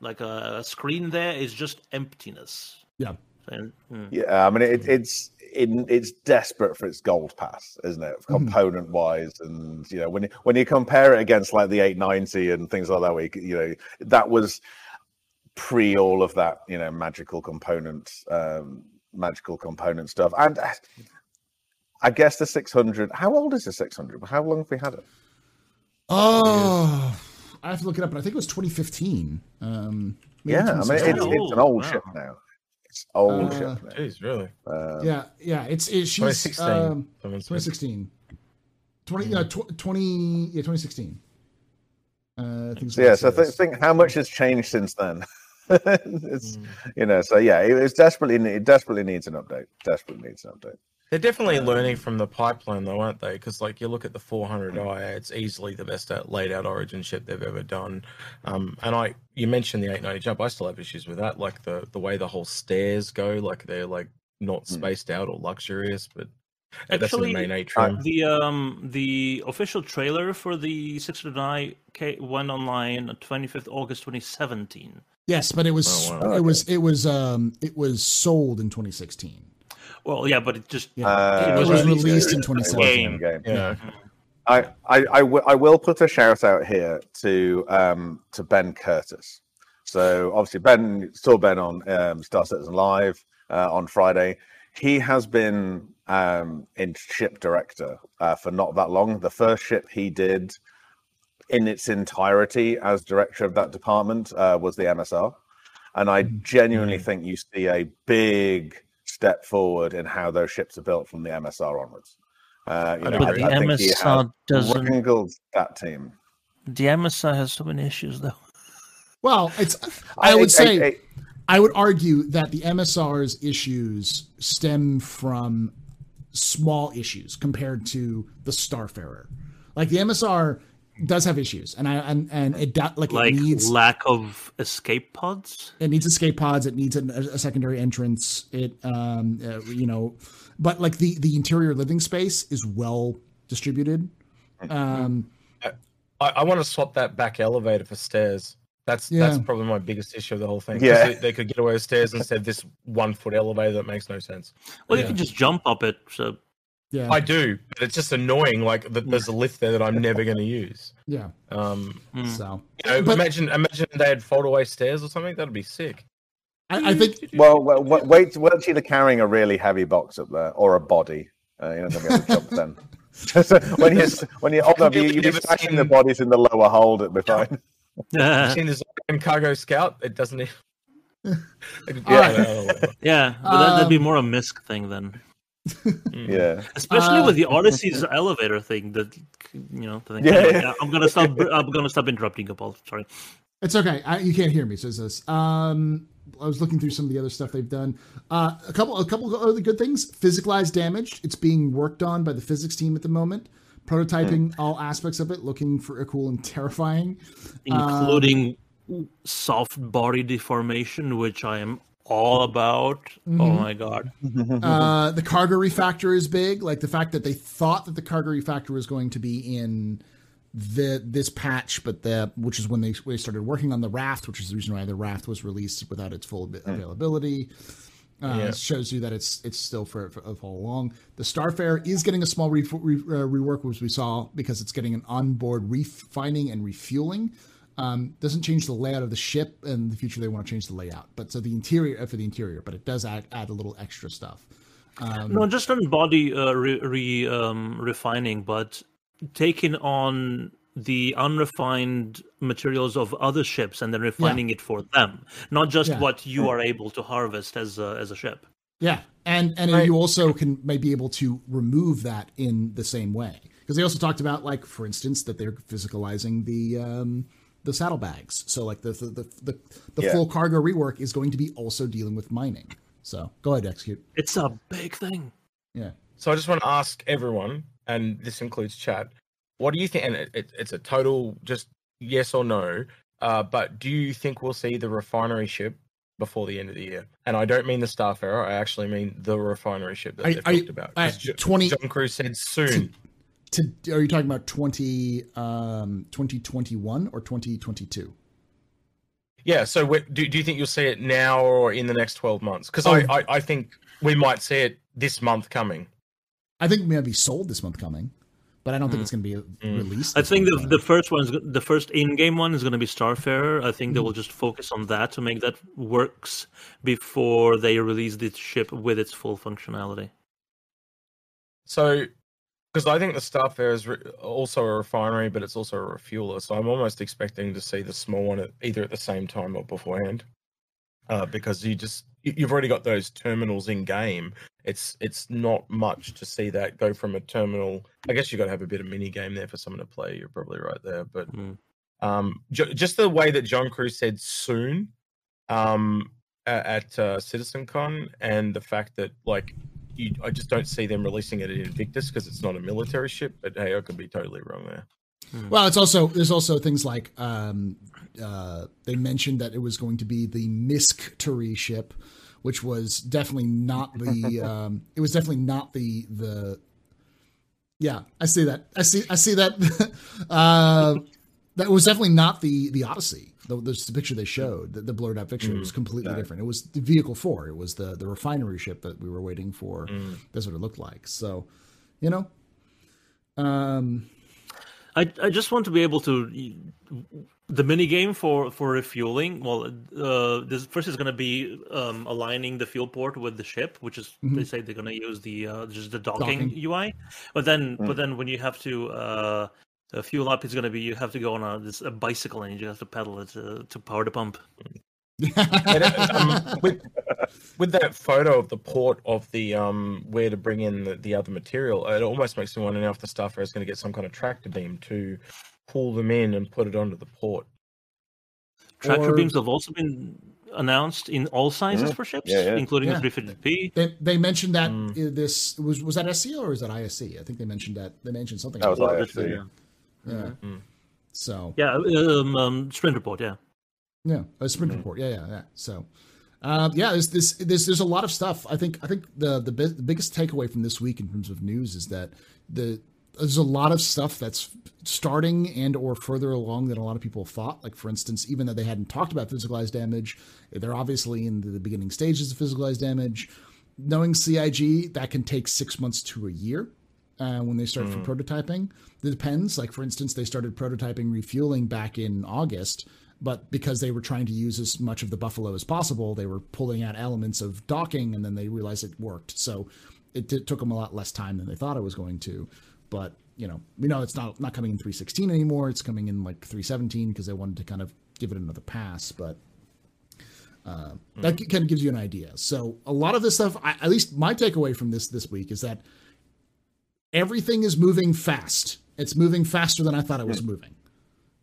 [SPEAKER 1] like a screen there. It's just emptiness.
[SPEAKER 3] Yeah.
[SPEAKER 1] And, hmm.
[SPEAKER 4] Yeah, I mean it, it's in, it's desperate for its gold pass, isn't it?
[SPEAKER 3] Mhm.
[SPEAKER 4] Component wise, and you know when you, when you compare it against like the 890 and things like that, we you, know that was pre all of that, you know, magical component, um, magical component stuff, and uh, I guess the 600. How old is the 600? How long have we had it?
[SPEAKER 3] Oh, I have to look it up, but I think it was 2015. Um, maybe
[SPEAKER 4] Yeah, I mean it's, it's an old
[SPEAKER 1] wow.
[SPEAKER 4] ship now. It's old
[SPEAKER 3] Uh,
[SPEAKER 4] ship now.
[SPEAKER 2] Jeez, really?
[SPEAKER 4] Um,
[SPEAKER 3] yeah, yeah. It's it, she's
[SPEAKER 2] 2016.
[SPEAKER 3] Um, 2016. 20, yeah, tw- 20 yeah 2016. Uh, I think
[SPEAKER 4] So yeah, so th- think how much has changed since then. it's
[SPEAKER 2] Mm.
[SPEAKER 4] you know, so yeah, it, it's desperately it desperately needs an update. Desperately needs an update.
[SPEAKER 2] They're definitely learning from the pipeline, though, aren't they? Because like you look at the 400i, it's easily the best out, laid out Origin ship they've ever done. Um, and I, you mentioned the 890 jump. I still have issues with that, like the the way the whole stairs go, like they're like not
[SPEAKER 4] Hmm.
[SPEAKER 2] spaced out or luxurious, but that's
[SPEAKER 1] Actually,
[SPEAKER 2] the main atrium.
[SPEAKER 1] The um the official trailer for the 600i ca- went online on 25th August 2017.
[SPEAKER 3] yes, but it was
[SPEAKER 2] Oh, wow.
[SPEAKER 3] it was it was um it was sold in 2016.
[SPEAKER 1] Well, yeah, but it just
[SPEAKER 3] Yeah,
[SPEAKER 4] Uh,
[SPEAKER 3] it was
[SPEAKER 1] was
[SPEAKER 3] released
[SPEAKER 1] released
[SPEAKER 3] in
[SPEAKER 4] It wasn't
[SPEAKER 3] 2017.
[SPEAKER 4] in game.
[SPEAKER 2] yeah.
[SPEAKER 4] I, I, I, w- I will put a shout out here to um, to Ben Curtis. So obviously Ben saw Ben on um, Star Citizen Live uh, on Friday. He has been um, in ship director uh, for not that long. The first ship he did in its entirety as director of that department uh, was the MSR, and I genuinely think you see a big step forward in how those ships are built from the MSR onwards. Uh, you know,
[SPEAKER 1] But
[SPEAKER 4] I,
[SPEAKER 1] the
[SPEAKER 4] I think he
[SPEAKER 1] MSR
[SPEAKER 4] has
[SPEAKER 1] doesn't-
[SPEAKER 4] wrangled that team.
[SPEAKER 1] The MSR has so many issues, though.
[SPEAKER 3] Well, it's. I would
[SPEAKER 4] I-
[SPEAKER 3] say.
[SPEAKER 4] I-
[SPEAKER 3] I would argue that the MSR's issues stem from small issues compared to the Starfarer. Like the MSR does have issues, and I and and it do, like,
[SPEAKER 1] Like
[SPEAKER 3] it needs
[SPEAKER 1] lack of escape pods.
[SPEAKER 3] it needs escape pods. It needs a, a secondary entrance. It um uh, you know, but like the the interior living space is well distributed. Um,
[SPEAKER 2] I, I want to swap that back elevator for stairs. That's
[SPEAKER 3] Yeah.
[SPEAKER 2] that's probably my biggest issue of the whole thing.
[SPEAKER 4] Yeah.
[SPEAKER 2] they, they could get away with stairs instead of this one foot elevator that makes no sense.
[SPEAKER 1] Well,
[SPEAKER 3] Yeah.
[SPEAKER 1] you can just jump up it. So
[SPEAKER 3] yeah,
[SPEAKER 2] I do, but it's just annoying. Like that there's a lift there that I'm never going to use.
[SPEAKER 3] yeah.
[SPEAKER 2] Um,
[SPEAKER 1] mm.
[SPEAKER 3] So
[SPEAKER 2] you know,
[SPEAKER 3] But-
[SPEAKER 2] imagine imagine they had fold away stairs or something. That'd be sick.
[SPEAKER 3] I, I think
[SPEAKER 4] Well, well, wa- wait, wait till you're carrying a really heavy box up there or a body. Uh, you're not going to be able to jump then. So when you when you oh no, you, you'd be
[SPEAKER 2] Never
[SPEAKER 4] smashing the bodies in the lower hold. It'd be fine.
[SPEAKER 2] You've seen this cargo scout? It doesn't. Even...
[SPEAKER 3] Alright.
[SPEAKER 1] yeah, but that, that'd be
[SPEAKER 3] Um,
[SPEAKER 1] more a misc thing then.
[SPEAKER 4] Yeah.
[SPEAKER 1] Especially
[SPEAKER 3] Uh,
[SPEAKER 1] with the Odyssey's elevator thing. That you know. The thing.
[SPEAKER 4] Yeah,
[SPEAKER 1] Anyway,
[SPEAKER 4] yeah.
[SPEAKER 1] I'm gonna stop. I'm gonna stop interrupting you, Paul. Sorry.
[SPEAKER 3] It's okay. I, you can't hear me. Says this. Um, I was looking through some of the other stuff they've done. Uh, a couple, a couple of other good things. Physicalized damage. It's being worked on by the physics team at the moment. Prototyping all aspects of it, looking for a cool and terrifying.
[SPEAKER 1] including soft body deformation, which I am all about. Oh my god!
[SPEAKER 3] Uh, the cargo refactor is big. Like the fact that they thought that the cargo refactor was going to be in the this patch, but the which is when they, when they started working on the raft, which is the reason why the raft was released without its full availability. Uh,
[SPEAKER 2] Yeah.
[SPEAKER 3] Shows you that it's it's still for, for, for all along. The Starfarer is getting a small re, re, uh, rework, as we saw, because it's getting an onboard refining and refueling. Um, doesn't change the layout of the ship. In the future, they want to change the layout, but so the interior uh, for the interior, but it does add add a little extra stuff. Um,
[SPEAKER 1] No, just on body uh, re, re um, refining, but taking on the unrefined materials of other ships and then refining it for them, not just
[SPEAKER 3] Yeah.
[SPEAKER 1] what you are able to harvest as a, as a ship.
[SPEAKER 3] Yeah, and and
[SPEAKER 2] Right.
[SPEAKER 3] you also can may be able to remove that in the same way because they also talked about like for instance that they're physicalizing the um, the saddlebags. So like the the the, the, the
[SPEAKER 4] Yeah.
[SPEAKER 3] full cargo rework is going to be also dealing with mining. So go ahead, execute.
[SPEAKER 1] It's a big thing.
[SPEAKER 3] Yeah.
[SPEAKER 2] So I just want to ask everyone, and this includes chat, what do you think? And it, it, it's a total just yes or no. Uh, but do you think we'll see the refinery ship before the end of the year? And I don't mean the Starfarer. I actually mean the refinery ship that
[SPEAKER 3] I-
[SPEAKER 2] they've
[SPEAKER 3] I-
[SPEAKER 2] talked about.
[SPEAKER 3] I- 20
[SPEAKER 2] John Crewe said soon.
[SPEAKER 3] To, are you talking about 20, um, 2021 or 2022?
[SPEAKER 2] Yeah. So do, do you think you'll see it now or in the next twelve months? Because
[SPEAKER 3] Oh.
[SPEAKER 2] I, I I think we might see it this month coming.
[SPEAKER 3] I think it may be sold this month coming, but I don't think it's going to be
[SPEAKER 2] Mm.
[SPEAKER 3] released.
[SPEAKER 1] I think the
[SPEAKER 3] coming.
[SPEAKER 1] the first one is the first in-game one is going to be Starfarer. I think they will just focus on that to make that works before they release the ship with its full functionality.
[SPEAKER 2] So, because I think the Starfarer is re- also a refinery, but it's also a refueler. So I'm almost expecting to see the small one at, either at the same time or beforehand, uh, because you just you- you've already got those terminals in game. It's it's not much to see that go from a terminal. I guess you've got to have a bit of mini game there for someone to play. You're probably right there, but
[SPEAKER 1] Mm.
[SPEAKER 2] um, ju- just the way that John Crewe said soon um, a- at uh, CitizenCon, and the fact that like you, I just don't see them releasing it at Invictus because it's not a military ship. But hey, I could be totally wrong there.
[SPEAKER 3] Well, it's also there's also things like um, uh, they mentioned that it was going to be the Misk Turi ship, which was definitely not the um, it was definitely not the the yeah I see that I see I see that uh, that was definitely not the the Odyssey. The, the, the picture they showed, the, the blurred out picture, it was completely different. It was the vehicle four. It was the the refinery ship that we were waiting for. That's what it looked like. So, you know, um,
[SPEAKER 1] I I just want to be able to the mini game for for refueling. Well, uh, this first is going to be um, aligning the fuel port with the ship, which is they say they're going to use the uh, just the docking,
[SPEAKER 3] Docking.
[SPEAKER 1] UI. But then but then when you have to uh, A fuel up is going to be you have to go on a, this, a bicycle and you just have to pedal it to, to power the pump.
[SPEAKER 2] It- um, with, with that photo of the port of the um where to bring in the, the other material, it almost makes me wonder now if the staffer is going to get some kind of tractor beam to pull them in and put it onto the port.
[SPEAKER 1] Tractor
[SPEAKER 3] Or-
[SPEAKER 1] beams have also been announced in all sizes
[SPEAKER 4] Mhm.
[SPEAKER 1] for ships,
[SPEAKER 4] Yeah, yeah.
[SPEAKER 1] including
[SPEAKER 3] Yeah.
[SPEAKER 1] the 350p.
[SPEAKER 3] They, they mentioned that
[SPEAKER 2] Mm.
[SPEAKER 3] uh, this was was that SCO or is that ISC? I think they mentioned that they mentioned something.
[SPEAKER 4] That was
[SPEAKER 3] about
[SPEAKER 4] ISC.
[SPEAKER 1] Yeah.
[SPEAKER 3] Yeah.
[SPEAKER 2] Mm.
[SPEAKER 3] So
[SPEAKER 1] Yeah, um, um, sprint report. Yeah,
[SPEAKER 3] yeah, a sprint report. Yeah, yeah, yeah. So. Uh, yeah, there's this, there's there's a lot of stuff. I think I think the the, bi- the biggest takeaway from this week in terms of news is that the there's a lot of stuff that's starting and or further along than a lot of people thought. Like for instance, even though they hadn't talked about physicalized damage, they're obviously in the beginning stages of physicalized damage. Knowing CIG, that can take six months to a year uh, when they start for prototyping. It depends. Like for instance, they started prototyping refueling back in August, but because they were trying to use as much of the Buffalo as possible, they were pulling out elements of docking, and then they realized it worked. So it took them a lot less time than they thought it was going to. But you know, we know it's not not coming in 316 anymore. It's coming in like 317 because they wanted to kind of give it another pass. But uh, that kind of gives you an idea. So a lot of this stuff, I, at least my takeaway from this this week is that everything is moving fast. It's moving faster than I thought it was moving.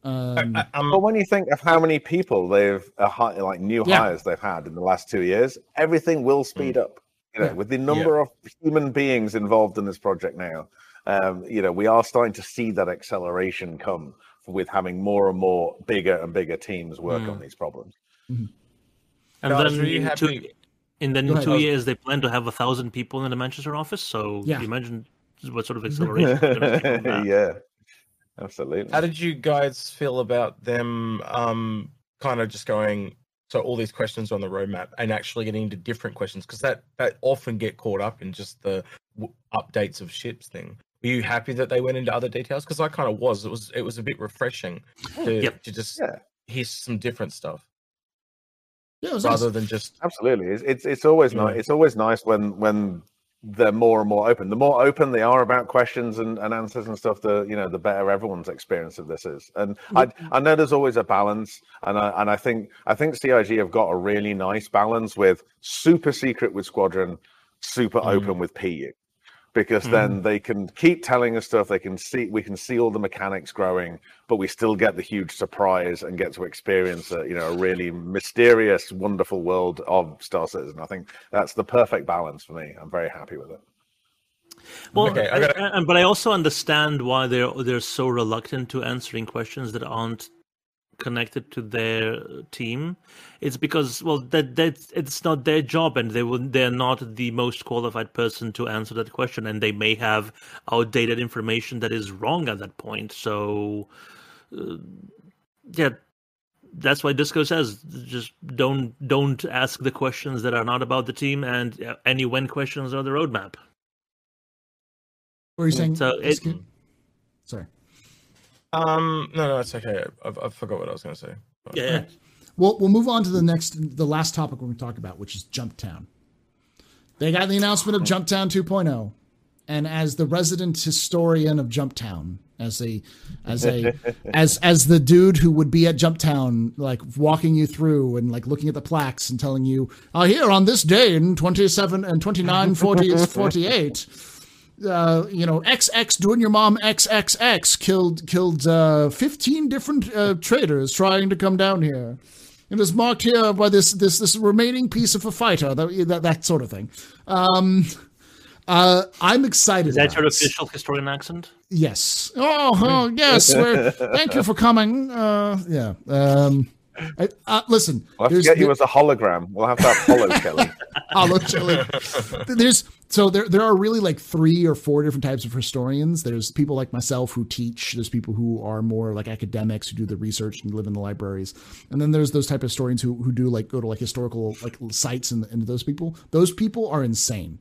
[SPEAKER 3] Um,
[SPEAKER 2] I- um,
[SPEAKER 4] But when you think of how many people they've uh, like new
[SPEAKER 3] Yeah.
[SPEAKER 4] hires they've had in the last two years, everything will speed up. You know,
[SPEAKER 3] Yeah.
[SPEAKER 4] with the number of human beings involved in this project now, um, you know, we are starting to see that acceleration come with having more and more bigger and bigger teams work on these problems.
[SPEAKER 1] and
[SPEAKER 2] No,
[SPEAKER 1] then
[SPEAKER 2] really
[SPEAKER 1] in
[SPEAKER 2] happy-
[SPEAKER 1] two, and then
[SPEAKER 3] Go
[SPEAKER 1] in
[SPEAKER 3] ahead.
[SPEAKER 1] two years they plan to have a thousand people in the Manchester office. So
[SPEAKER 3] Yeah.
[SPEAKER 1] you imagine what sort of acceleration. is gonna be from that.
[SPEAKER 4] yeah, absolutely.
[SPEAKER 2] How did you guys feel about them um kind of just going so all these questions on the roadmap and actually getting into different questions because that that often get caught up in just the w- updates of ships thing. Were you happy that they went into other details? Because I kind of was. It was it was a bit refreshing to,
[SPEAKER 1] Yep.
[SPEAKER 2] to just
[SPEAKER 4] Yeah.
[SPEAKER 2] hear some different stuff
[SPEAKER 3] yeah, it was nice.
[SPEAKER 2] than just
[SPEAKER 4] Absolutely, it's it's, it's always
[SPEAKER 2] Yeah.
[SPEAKER 4] nice. It's always nice when when they're more and more open. The more open they are about questions and, and answers and stuff, the you know the better everyone's experience of this is. And I I know there's always a balance, and I and I think I think CIG have got a really nice balance with super secret with Squadron, super
[SPEAKER 2] Mm.
[SPEAKER 4] open with PU. Because then hmm. they can keep telling us stuff. They can see we can see all the mechanics growing, but we still get the huge surprise and get to experience a you know a really mysterious, wonderful world of Star Citizen. I think that's the perfect balance for me. I'm very happy with it.
[SPEAKER 1] Well,
[SPEAKER 2] Okay, I
[SPEAKER 1] I-
[SPEAKER 2] gotta-
[SPEAKER 1] I- but I also understand why they're they're so reluctant to answering questions that aren't connected to their team. It's because well that that it's not their job, and they will they're not the most qualified person to answer that question, and they may have outdated information that is wrong at that point. So, uh, yeah. That's why Disco says just don't don't ask the questions that are not about the team, and uh, any when questions are the roadmap.
[SPEAKER 3] What are you saying?
[SPEAKER 1] So it-
[SPEAKER 3] Sorry.
[SPEAKER 2] Um no no it's okay. I, I forgot what I was going to say. But-
[SPEAKER 1] Yeah,
[SPEAKER 3] We'll we'll move on to the next, the last topic we're going to talk about, which is Jump Town. They got the announcement of Jump Town 2.0, and as the resident historian of Jump Town, as a as a as as the dude who would be at Jump Town, like walking you through and like looking at the plaques and telling you, "Oh, here on this day in 27 and 29, 40, 48." Uh, you know, XX doing your mom XXX killed killed uh, fifteen different uh, traders trying to come down here. It is marked here by this this this remaining piece of a fighter, that that, that sort of thing. Um, uh, I'm excited.
[SPEAKER 1] Is that
[SPEAKER 3] about
[SPEAKER 1] your
[SPEAKER 3] it.
[SPEAKER 1] official historian accent?
[SPEAKER 3] Yes. Oh, oh yes. thank you for coming. Uh, yeah. Um, I, uh, listen,
[SPEAKER 4] We'll have to
[SPEAKER 3] there's
[SPEAKER 4] get you
[SPEAKER 3] there-
[SPEAKER 4] as a hologram. We'll have to have Hollow Kelly.
[SPEAKER 3] Hollow chili. There's so there there are really like three or four different types of historians. There's people like myself who teach. There's people who are more like academics who do the research and live in the libraries. And then there's those type of historians who who do like go to like historical like sites and, and those people. Those people are insane.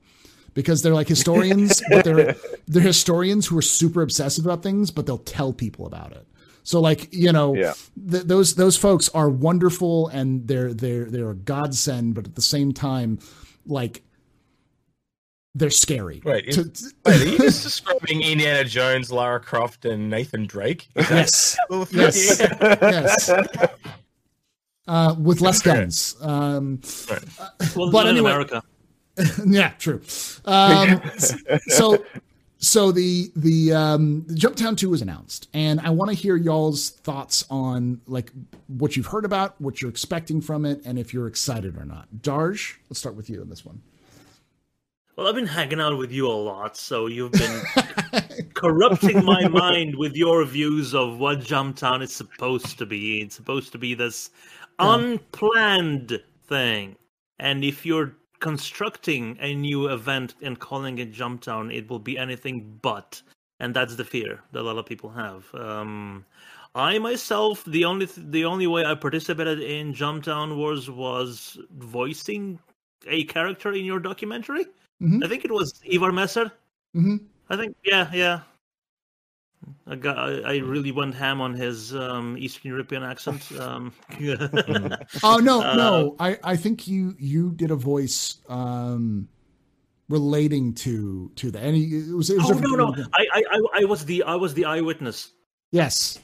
[SPEAKER 3] Because they're like historians, but they're they're historians who are super obsessive about things, but they'll tell people about it. So like you know,
[SPEAKER 4] Yeah.
[SPEAKER 3] th- those those folks are wonderful and they're they're they're a godsend, but at the same time, like they're scary.
[SPEAKER 2] Wait, is-
[SPEAKER 3] To- to-
[SPEAKER 2] Wait, are you just describing Indiana Jones, Lara Croft, and Nathan Drake?
[SPEAKER 3] Yes, yes, yes. Uh, with less guns. Um,
[SPEAKER 1] Well,
[SPEAKER 3] But
[SPEAKER 1] in
[SPEAKER 3] anyway-
[SPEAKER 1] America.
[SPEAKER 3] yeah, true. Um, so, so the the um, Jumptown Two was announced, and I want to hear y'all's thoughts on like what you've heard about, what you're expecting from it, and if you're excited or not. Darj, let's start with you on this one.
[SPEAKER 1] Well, I've been hanging out with you a lot, so you've been corrupting my mind with your views of what Jumptown is supposed to be. It's supposed to be this unplanned thing. And if you're constructing a new event and calling it Jump Town, it will be anything but. And that's the fear that a lot of people have. Um, I myself, the only th- the only way I participated in Jumptown Wars was was voicing a character in your documentary.
[SPEAKER 3] Mhm.
[SPEAKER 1] I think it was Ivar Messer.
[SPEAKER 3] Mhm.
[SPEAKER 1] I think, yeah, yeah. I, got, I, I really went ham on his um, Eastern European accent. Um,
[SPEAKER 3] Oh no,
[SPEAKER 1] Uh,
[SPEAKER 3] no. I I think you you did a voice um relating to to the and he- it was it was
[SPEAKER 1] oh no, no, I, I, I, I was the, I was the eyewitness.
[SPEAKER 3] Yes.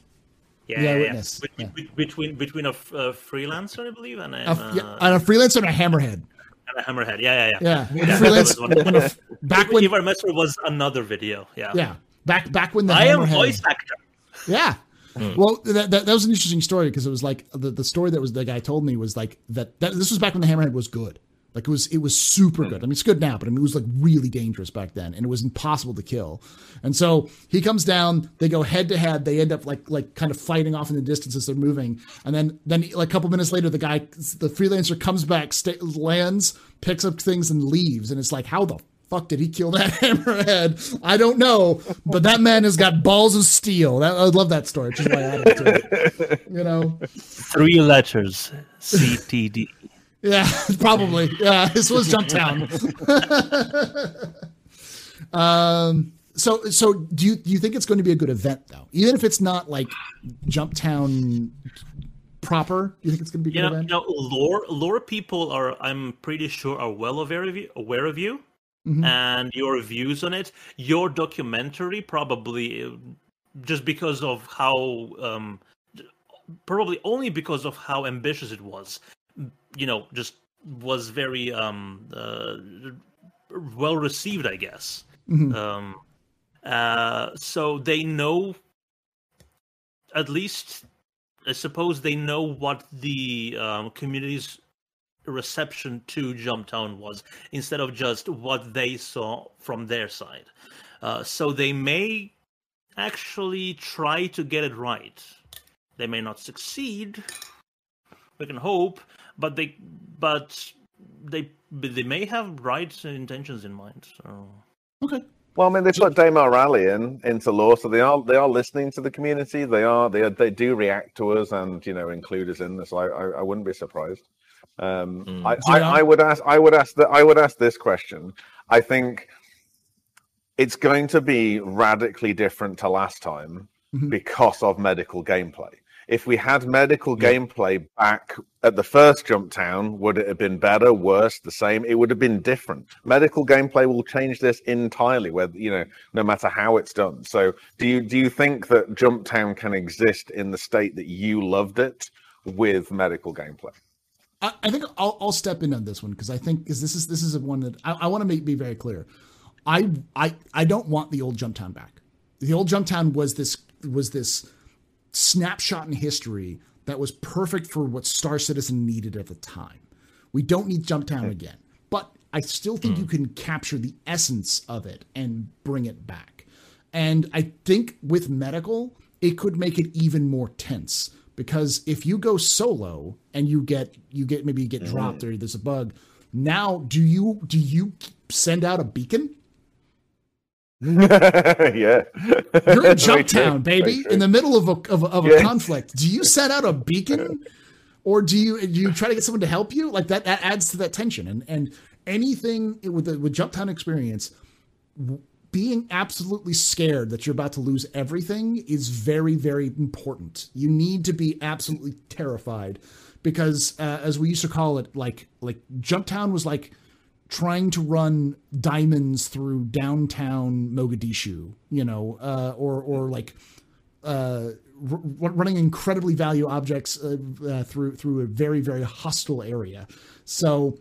[SPEAKER 1] Yeah, yeah, yeah.
[SPEAKER 3] eyewitness, yeah.
[SPEAKER 1] Between between a, f- a freelancer, I believe, and a,
[SPEAKER 3] A,
[SPEAKER 1] uh,
[SPEAKER 3] yeah, and a freelancer and a hammerhead.
[SPEAKER 1] and a hammerhead. Yeah, yeah, yeah.
[SPEAKER 3] Yeah, when
[SPEAKER 1] Yeah,
[SPEAKER 3] freelance,
[SPEAKER 1] that
[SPEAKER 3] when a, back when
[SPEAKER 1] Ivar Messer was another video. Yeah.
[SPEAKER 3] yeah back back when the
[SPEAKER 1] I am
[SPEAKER 3] hammerhead,
[SPEAKER 1] voice actor.
[SPEAKER 3] Yeah. Hmm. Well, that, that, that was an interesting story because it was like the, the story that was the guy told me was like that, that this was back when the hammerhead was good. Like it was it was super good. I mean it's good now, but I mean it was like really dangerous back then and it was impossible to kill. And so he comes down, they go head to head, they end up like like kind of fighting off in the distance as they're moving. And then then like a couple minutes later the guy the freelancer comes back, sta lands, picks up things and leaves and it's like how the fuck did he kill that hammerhead? I don't know, but that man has got balls of steel. That, I love that story, which is why it. You know,
[SPEAKER 1] Three letters. CTD.
[SPEAKER 3] yeah, probably. Yeah, this was Jumptown. um, so so do you do you think it's going to be a good event though? Even if it's not like Jumptown proper, do you think it's going to be a
[SPEAKER 1] You
[SPEAKER 3] good
[SPEAKER 1] know, you know, lore lore people are I'm pretty sure are well aware of you, aware of you,
[SPEAKER 3] Mhm.
[SPEAKER 1] and your views on it. Your documentary probably uh, just because of how um, probably only because of how ambitious it was. You know, just was very um uh, well received, I guess.
[SPEAKER 3] Mhm.
[SPEAKER 1] Um, uh, so they know, at least, I suppose they know what the um, community's reception to Jumptown was, instead of just what they saw from their side. Uh, so they may actually try to get it right. They may not succeed. We can hope, but they, but they, but they may have right intentions in mind. So.
[SPEAKER 3] Okay.
[SPEAKER 4] Well, I mean, they put Damar Rally in into lore, so they are they are listening to the community. They are they are, they do react to us and you know include us in this. I I, I wouldn't be surprised. Um,
[SPEAKER 2] Mm.
[SPEAKER 4] I,
[SPEAKER 3] So,
[SPEAKER 4] I. I would ask I would ask that I would ask this question. I think it's going to be radically different to last time
[SPEAKER 3] Mhm.
[SPEAKER 4] because of medical gameplay. If we had medical
[SPEAKER 2] Yeah.
[SPEAKER 4] gameplay back at the first jump town, would it have been better, worse, the same? It would have been different. Medical gameplay will change this entirely, whether you know, no matter how it's done. So, do you do you think that Jump Town can exist in the state that you loved it with medical gameplay?
[SPEAKER 3] I, I think I'll, I'll step in on this one because I think because this is this is a one that I, I want to make be very clear. I I I don't want the old Jumptown back. The old Jumptown was this was this snapshot in history that was perfect for what Star Citizen needed at the time. We don't need Jumptown again, but I still think you mm. can capture the essence of it and bring it back. And I think with medical, it could make it even more tense because if you go solo and you get you get maybe you get mm-hmm. dropped or there's a bug, now do you do you send out a beacon?
[SPEAKER 4] yeah,
[SPEAKER 3] You're in
[SPEAKER 4] Very true,
[SPEAKER 3] Jumptown, baby, in the middle of a of, a- of a conflict. Do you set out a beacon, or do you do you try to get someone to help you? Like that, that adds to that tension. And and anything with the with Jumptown experience, w- being absolutely scared that you're about to lose everything is very very important. You need to be absolutely terrified because, uh, as we used to call it, like like Jumptown was like trying to run diamonds through downtown Mogadishu, you know, uh, or or like uh, r- running incredibly value objects uh, uh, through through a very very hostile area. So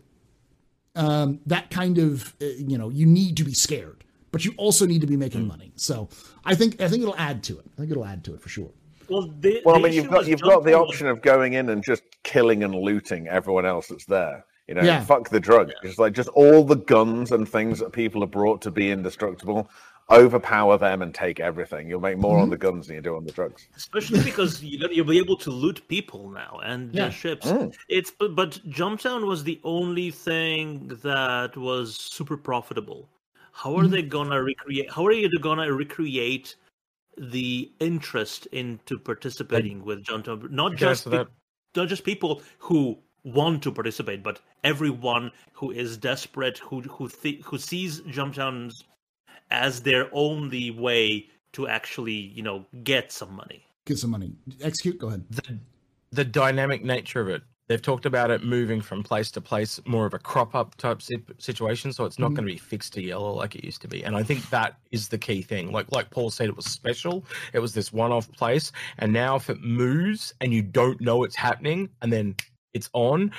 [SPEAKER 3] um, that kind of uh, you know you need to be scared, but you also need to be making money. So I think I think it'll add to it. I think it'll add to it for sure.
[SPEAKER 1] Well, the,
[SPEAKER 4] Well, I mean, you've got you've got the option of going in and just killing and looting everyone else that's there. You know,
[SPEAKER 3] Yeah.
[SPEAKER 4] fuck the drug. It's like just all the guns and things that people have brought to be indestructible. Overpower them and take everything. You'll make more
[SPEAKER 3] Mm-hmm.
[SPEAKER 4] on the guns than you do on the drugs.
[SPEAKER 1] especially because you, you'll be able to loot people now and
[SPEAKER 3] Yeah.
[SPEAKER 1] their ships.
[SPEAKER 4] Mm.
[SPEAKER 1] It's but, but Jumptown was the only thing that was super profitable. How
[SPEAKER 3] Mm-hmm.
[SPEAKER 1] are they gonna recreate? How are you gonna recreate the interest into participating with Jumptown? Not just
[SPEAKER 2] so
[SPEAKER 1] pe-
[SPEAKER 2] that-
[SPEAKER 1] not just people who want to participate, but everyone who is desperate, who who th- who sees Jumptowns as their only way to actually, you know, get some money.
[SPEAKER 3] Get some money. Execute. Go ahead.
[SPEAKER 2] the the dynamic nature of it. They've talked about it moving from place to place, more of a crop up type situation. So it's not
[SPEAKER 3] Mhm.
[SPEAKER 2] going to be fixed to Yela like it used to be. And I think that is the key thing. Like like Paul said, it was special. It was this one off place, and now if it moves and you don't know it's happening, and then it's on,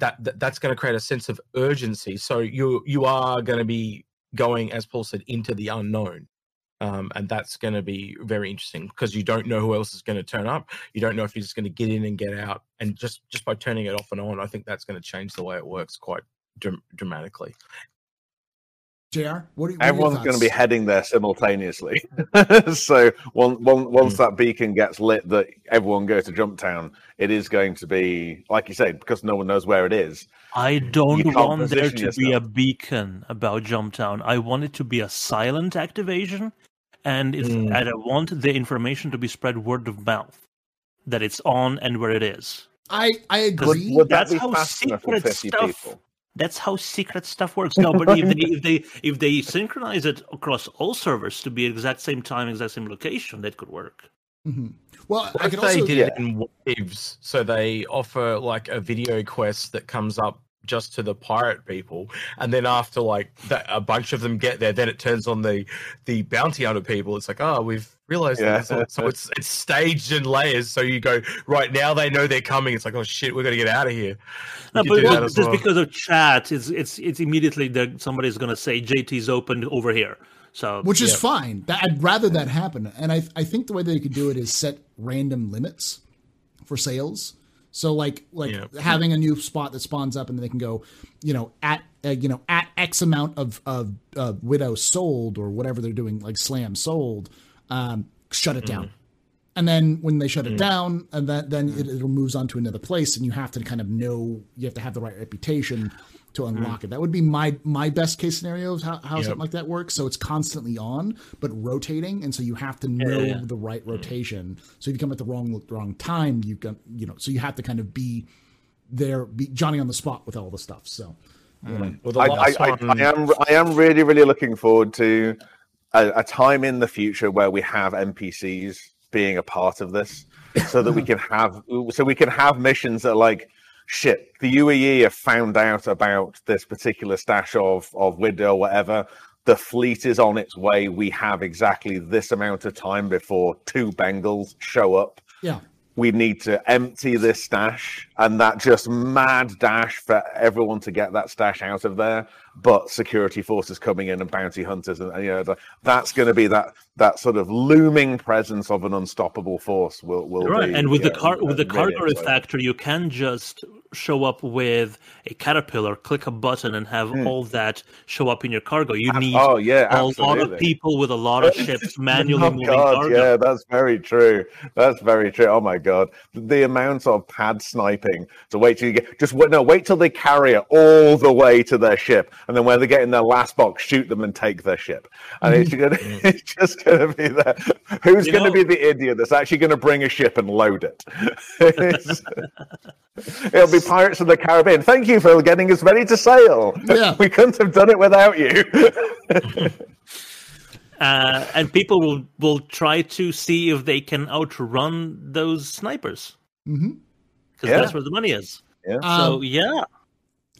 [SPEAKER 2] that, that that's going to create a sense of urgency. So you you are going to be going, as Paul said, into the unknown. Um, and that's going to be very interesting because you don't know who else is going to turn up. You don't know if you're just going to get in and get out. And just just by turning it off and on, I think that's going to change the way it works quite dram- dramatically.
[SPEAKER 3] Jr. What, are, what
[SPEAKER 4] Everyone's going to be heading there simultaneously. so one, one, once
[SPEAKER 3] Hmm.
[SPEAKER 4] that beacon gets lit, that everyone goes to Jump Town, it is going to be like you said because no one knows where it is.
[SPEAKER 1] I don't want there
[SPEAKER 4] position
[SPEAKER 1] to be a beacon about Jump Town. I want it to be a silent activation, and it's
[SPEAKER 2] Mm.
[SPEAKER 1] and I want the information to be spread word of mouth that it's on and where it is.
[SPEAKER 3] I I agree.
[SPEAKER 4] would that
[SPEAKER 1] That's
[SPEAKER 4] be
[SPEAKER 1] how
[SPEAKER 4] fast enough for
[SPEAKER 1] secret
[SPEAKER 4] fifty
[SPEAKER 1] stuff-
[SPEAKER 4] people?
[SPEAKER 1] That's how secret stuff works. No, but if they if they if they synchronize it across all servers to be exact same time, exact same location, that could work.
[SPEAKER 3] Mhm. Well,
[SPEAKER 2] What
[SPEAKER 3] I
[SPEAKER 2] if
[SPEAKER 3] could
[SPEAKER 2] they
[SPEAKER 3] also
[SPEAKER 2] did
[SPEAKER 4] Yeah.
[SPEAKER 2] it in waves? So they offer like a video quest that comes up just to the pirate people, and then after like that, a bunch of them get there, then it turns on the the bounty hunter people. It's like, oh, we've realized
[SPEAKER 4] Yeah.
[SPEAKER 2] that. that's So it's it's staged in layers. So you go right now, they know they're coming. It's like, oh shit, we're gonna get out of here.
[SPEAKER 1] No,
[SPEAKER 2] You
[SPEAKER 1] but well, just
[SPEAKER 2] well.
[SPEAKER 1] because of chat, it's it's it's immediately that somebody's going to say JT's opened over here. So
[SPEAKER 3] which is
[SPEAKER 2] Yeah.
[SPEAKER 3] fine. That, I'd rather that happen. And I I think the way they could do it is set random limits for sales. So like like
[SPEAKER 2] Yeah.
[SPEAKER 3] having a new spot that spawns up and then they can go, you know, at uh, you know at X amount of of uh, widow sold or whatever they're doing, like slam sold, um, shut it down. And then when they shut it down, and then then it, it moves on to another place, and you have to kind of know you have to have the right reputation to hmm. unlock it. That would be my my best case scenario of how, how
[SPEAKER 2] Yep.
[SPEAKER 3] something like that works. So it's constantly on, but rotating, and so you have to know
[SPEAKER 1] yeah.
[SPEAKER 3] the right hmm. rotation. So if you come at the wrong wrong time, you got you know, so you have to kind of be there, be Johnny on the spot with all the stuff. So hmm.
[SPEAKER 2] Well, the
[SPEAKER 4] I, I, I, I am I am really really looking forward to a, a time in the future where we have NPCs being a part of this, so that we can have so we can have missions that are like shit. The UEE have found out about this particular stash of of widow or whatever. The fleet is on its way. We have exactly this amount of time before two Bengals show up
[SPEAKER 3] yeah,
[SPEAKER 4] we need to empty this stash and that just mad dash for everyone to get that stash out of there. But security forces coming in and bounty hunters and you know the, that's going to be that that sort of looming presence of an unstoppable force will will
[SPEAKER 1] right,
[SPEAKER 4] be,
[SPEAKER 1] and with the
[SPEAKER 4] yeah,
[SPEAKER 1] car with uh, the
[SPEAKER 4] really
[SPEAKER 1] cargo refactor, you can just show up with a caterpillar, click a button, and have hmm. all that show up in your cargo. You need
[SPEAKER 4] oh yeah
[SPEAKER 1] a lot of people with a lot of ships manually
[SPEAKER 4] oh
[SPEAKER 1] moving
[SPEAKER 4] god,
[SPEAKER 1] cargo.
[SPEAKER 4] yeah, that's very true. That's very true. Oh my god, the amount of pad sniping to wait till you get just wait, no wait till they carry it all the way to their ship, and then when they get in their last box, shoot them and take their ship. And it's mm-hmm. gonna, mm-hmm. it's just gonna be that. Who's gonna be the idiot that's actually gonna bring a ship and load it? It'll be Pirates of the Caribbean. Thank you for getting us ready to sail.
[SPEAKER 3] Yeah.
[SPEAKER 4] We couldn't have done it without you.
[SPEAKER 1] uh, and people will will try to see if they can outrun those snipers
[SPEAKER 3] hmm
[SPEAKER 1] because
[SPEAKER 4] Yeah.
[SPEAKER 1] that's where the money is.
[SPEAKER 4] Yeah.
[SPEAKER 3] Um,
[SPEAKER 1] So yeah,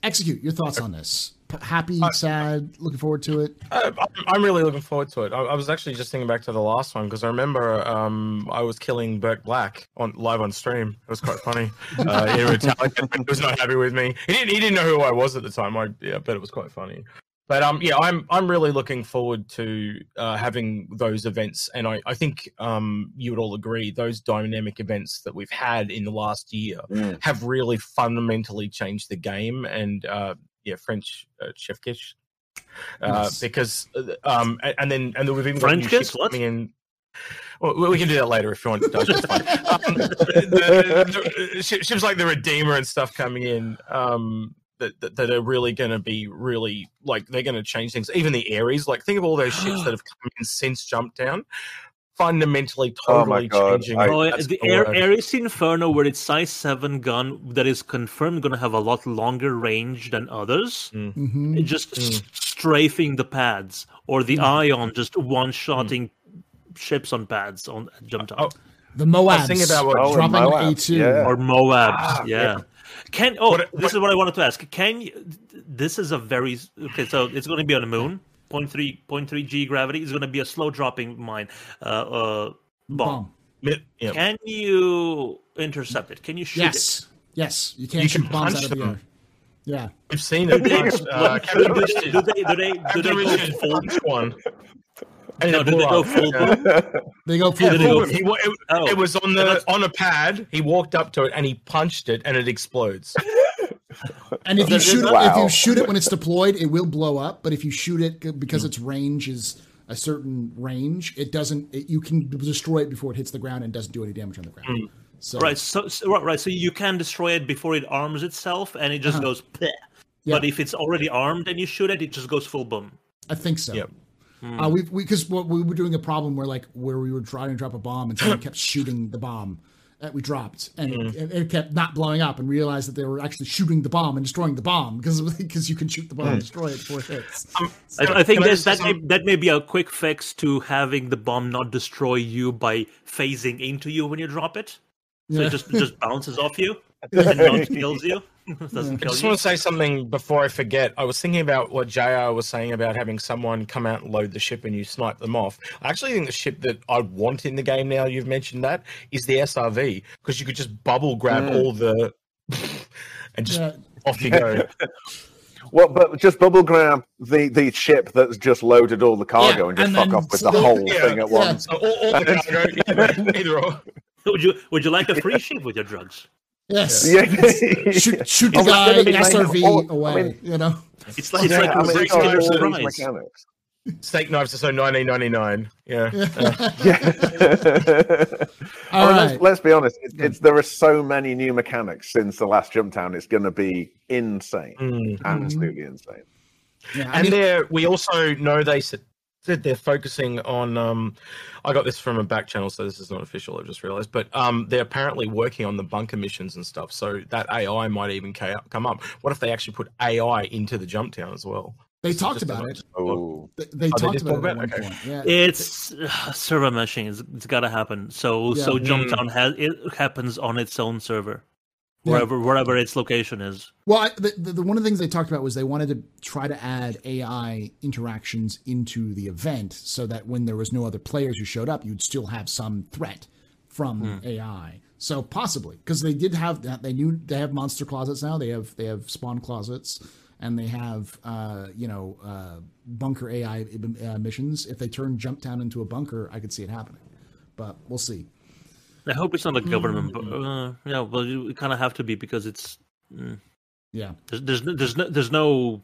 [SPEAKER 3] execute your thoughts on this. P- happy, sad, looking forward to it.
[SPEAKER 2] Uh, I'm- I'm really looking forward to it. I, I was actually just thinking back to the last one because I remember um, I was killing Burke Black on live on stream. It was quite funny. Uh, he, he was not happy with me. He didn't. He didn't know who I was at the time. I yeah, but it was quite funny. But um, yeah, I'm I'm really looking forward to uh, having those events, and I I think um you would all agree those dynamic events that we've had in the last year
[SPEAKER 4] Mm.
[SPEAKER 2] have really fundamentally changed the game. And uh, yeah, French uh, chef kiss. Uh. Because uh, um and, then and then we've even
[SPEAKER 1] French kiss? What?
[SPEAKER 2] coming in. Well, we- can do that later if you want. Fine. Um, the, the, shi- ships like the Redeemer and stuff coming in. Um, that, that, that are really going to be really like they're going to change things. Even the Ares, like think of all those ships that have come in since Jump Town, fundamentally
[SPEAKER 4] Oh
[SPEAKER 2] totally
[SPEAKER 4] God,
[SPEAKER 2] changing.
[SPEAKER 4] I-
[SPEAKER 1] Oh,
[SPEAKER 2] That's
[SPEAKER 1] the
[SPEAKER 2] the
[SPEAKER 1] Air. Ares Inferno, where it's size seven gun that is confirmed going to have a lot longer range than others.
[SPEAKER 3] hmm
[SPEAKER 1] just
[SPEAKER 2] Mm.
[SPEAKER 1] strafing the pads, or the Ion just one shotting ships on pads on jump
[SPEAKER 2] Oh,
[SPEAKER 1] top,
[SPEAKER 3] The
[SPEAKER 2] I was
[SPEAKER 3] Moabs
[SPEAKER 2] thinking about what
[SPEAKER 4] Oh,
[SPEAKER 3] dropping
[SPEAKER 4] Moab,
[SPEAKER 3] A2.
[SPEAKER 4] yeah.
[SPEAKER 1] or Moabs.
[SPEAKER 2] Ah,
[SPEAKER 1] yeah.
[SPEAKER 2] yeah.
[SPEAKER 1] Can oh,
[SPEAKER 2] What-
[SPEAKER 1] this is what I wanted to ask. Can you? This is a very okay. So it's going to be on the moon. 0.3, 0.3 G gravity is going to be a slow dropping mine uh, uh, bomb.
[SPEAKER 3] Bomb.
[SPEAKER 2] mi- yeah.
[SPEAKER 1] Can you intercept it? Can you shoot it?
[SPEAKER 3] Yes. Yes. You can't
[SPEAKER 2] You
[SPEAKER 3] shoot
[SPEAKER 2] can
[SPEAKER 3] bombs
[SPEAKER 2] punch
[SPEAKER 3] out of the
[SPEAKER 2] them.
[SPEAKER 3] air. Yeah.
[SPEAKER 2] We've seen it. Punch, uh, Captain
[SPEAKER 1] do,
[SPEAKER 2] Richard-
[SPEAKER 1] they, do they do they do they go full?
[SPEAKER 2] one. And
[SPEAKER 1] No,
[SPEAKER 2] it
[SPEAKER 1] do
[SPEAKER 2] blew
[SPEAKER 1] they go full
[SPEAKER 2] Yeah.
[SPEAKER 1] boom?
[SPEAKER 3] They go full
[SPEAKER 1] Yeah,
[SPEAKER 2] Yeah,
[SPEAKER 3] boom.
[SPEAKER 2] boom. He it,
[SPEAKER 1] Oh.
[SPEAKER 2] it was on the on a pad. He walked up to it and he punched it, and it explodes.
[SPEAKER 3] And if you
[SPEAKER 1] There's-
[SPEAKER 3] shoot it, if you shoot it when it's deployed, it will blow up. But if you shoot it because
[SPEAKER 2] Hmm.
[SPEAKER 3] its range is a certain range, it doesn't. It, you can destroy it before it hits the ground and doesn't do any damage on the ground.
[SPEAKER 2] Hmm.
[SPEAKER 3] So
[SPEAKER 1] Right, so, so right, right, so you can destroy it before it arms itself, and it just
[SPEAKER 3] Uh-huh.
[SPEAKER 1] goes. Bleh.
[SPEAKER 3] Yeah.
[SPEAKER 1] But if it's already armed and you shoot it, it just goes full boom.
[SPEAKER 3] I think so.
[SPEAKER 2] Yep.
[SPEAKER 3] Uh, we because what we were doing a problem where like where we were trying to drop a bomb and someone kept shooting the bomb that we dropped and it,
[SPEAKER 2] Mm-hmm.
[SPEAKER 3] and it kept not blowing up and realized that they were actually shooting the bomb and destroying the bomb because because you can shoot the bomb
[SPEAKER 2] Mm.
[SPEAKER 3] and destroy it before it hits.
[SPEAKER 2] Um,
[SPEAKER 1] I, I think
[SPEAKER 2] can I
[SPEAKER 1] that
[SPEAKER 2] just say
[SPEAKER 1] that may, that may be a quick fix to having the bomb not destroy you by phasing into you when you drop it. So
[SPEAKER 3] Yeah.
[SPEAKER 1] it just just bounces off you and not kills you. Doesn't
[SPEAKER 2] I just
[SPEAKER 1] you.
[SPEAKER 2] want to say something before I forget. I was thinking about what JR was saying about having someone come out and load the ship and you snipe them off. I actually think the ship that I want in the game now, you've mentioned that, is the SRV because you could just bubble grab
[SPEAKER 4] Mm.
[SPEAKER 2] all the. and just
[SPEAKER 3] Yeah.
[SPEAKER 2] off you go.
[SPEAKER 4] Well, but just bubble grab the, the ship that's just loaded all the cargo
[SPEAKER 3] Yeah,
[SPEAKER 4] and just
[SPEAKER 3] and
[SPEAKER 4] fuck off with the
[SPEAKER 3] so-
[SPEAKER 4] whole
[SPEAKER 2] Yeah,
[SPEAKER 4] thing at
[SPEAKER 3] yeah.
[SPEAKER 4] once.
[SPEAKER 2] So all, all the cargo, either, either or.
[SPEAKER 1] Would you would you like a free ship with your drugs?
[SPEAKER 3] Yes.
[SPEAKER 4] Yeah.
[SPEAKER 3] Shoot, shoot the
[SPEAKER 4] Oh,
[SPEAKER 3] guy
[SPEAKER 4] it's gonna be
[SPEAKER 3] SRV
[SPEAKER 4] oh, I
[SPEAKER 3] away.
[SPEAKER 4] mean-
[SPEAKER 3] you know.
[SPEAKER 1] It's like it's
[SPEAKER 4] Yeah,
[SPEAKER 1] like
[SPEAKER 4] I
[SPEAKER 1] a
[SPEAKER 4] mean,
[SPEAKER 1] great
[SPEAKER 4] it's got
[SPEAKER 1] killer
[SPEAKER 4] all these mechanics.
[SPEAKER 2] Steak knives are so 1999. Yeah. Uh,
[SPEAKER 4] Yeah.
[SPEAKER 3] All
[SPEAKER 4] I mean,
[SPEAKER 3] right.
[SPEAKER 4] let's, let's be honest. It's, it's there are so many new mechanics since the last Jump Town. It's going to be insane,
[SPEAKER 2] mm.
[SPEAKER 4] absolutely insane.
[SPEAKER 3] Yeah, I
[SPEAKER 2] and
[SPEAKER 3] mean,
[SPEAKER 2] they're we also know they said said they're focusing on um i got this from a back channel so this is not official i just realized but um they're apparently working on the bunker missions and stuff so that ai might even come up what if they actually put ai into the jump town as well
[SPEAKER 3] they
[SPEAKER 2] Just-
[SPEAKER 3] talked about it.
[SPEAKER 4] Oh,
[SPEAKER 3] They, they
[SPEAKER 2] they
[SPEAKER 3] talked
[SPEAKER 2] just
[SPEAKER 3] about it at one?
[SPEAKER 2] Okay.
[SPEAKER 3] point. Yeah.
[SPEAKER 1] It's uh, server meshing. It's, it's got to happen. So so
[SPEAKER 3] Yeah.
[SPEAKER 1] jump
[SPEAKER 2] Mm.
[SPEAKER 1] has it happens on its own server,
[SPEAKER 3] Yeah.
[SPEAKER 1] Wherever wherever its location is.
[SPEAKER 3] Well, I, the, the, one of the things they talked about was they wanted to try to add AI interactions into the event so that when there was no other players who showed up, you'd still have some threat from AI. So possibly because they did have that. They knew they have monster closets now. They have they have spawn closets and they have uh, you know uh, bunker AI uh, missions. If they turn Jump Town into a bunker, I could see it happening. But we'll see.
[SPEAKER 1] I hope it's not a government.
[SPEAKER 3] Hmm.
[SPEAKER 1] But, uh, yeah, well, you kind of have to be because it's
[SPEAKER 3] Yeah.
[SPEAKER 1] there's there's no, there's no there's no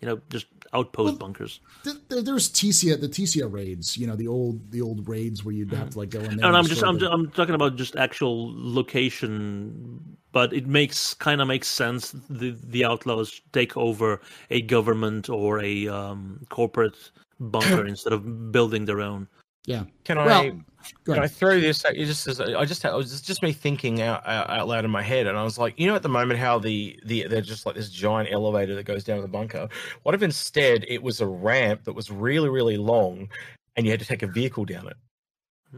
[SPEAKER 1] you know just outpost
[SPEAKER 3] Well,
[SPEAKER 1] bunkers.
[SPEAKER 3] Th- there- There's TCA, the TCA raids, you know, the old the old raids where you'd have to like go in there.
[SPEAKER 1] And I'm just I'm, I'm talking about just actual location, but it makes kind of makes sense. The the outlaws take over a government or a um, corporate bunker instead of building their own.
[SPEAKER 3] Yeah.
[SPEAKER 2] can i
[SPEAKER 3] Well, Go
[SPEAKER 2] Can I throw this? at you Just as I just, I was it's just me thinking out, out, out loud in my head, and I was like, you know, at the moment, how the the they're just like this giant elevator that goes down to the bunker. What if instead it was a ramp that was really, really long, and you had to take a vehicle down it,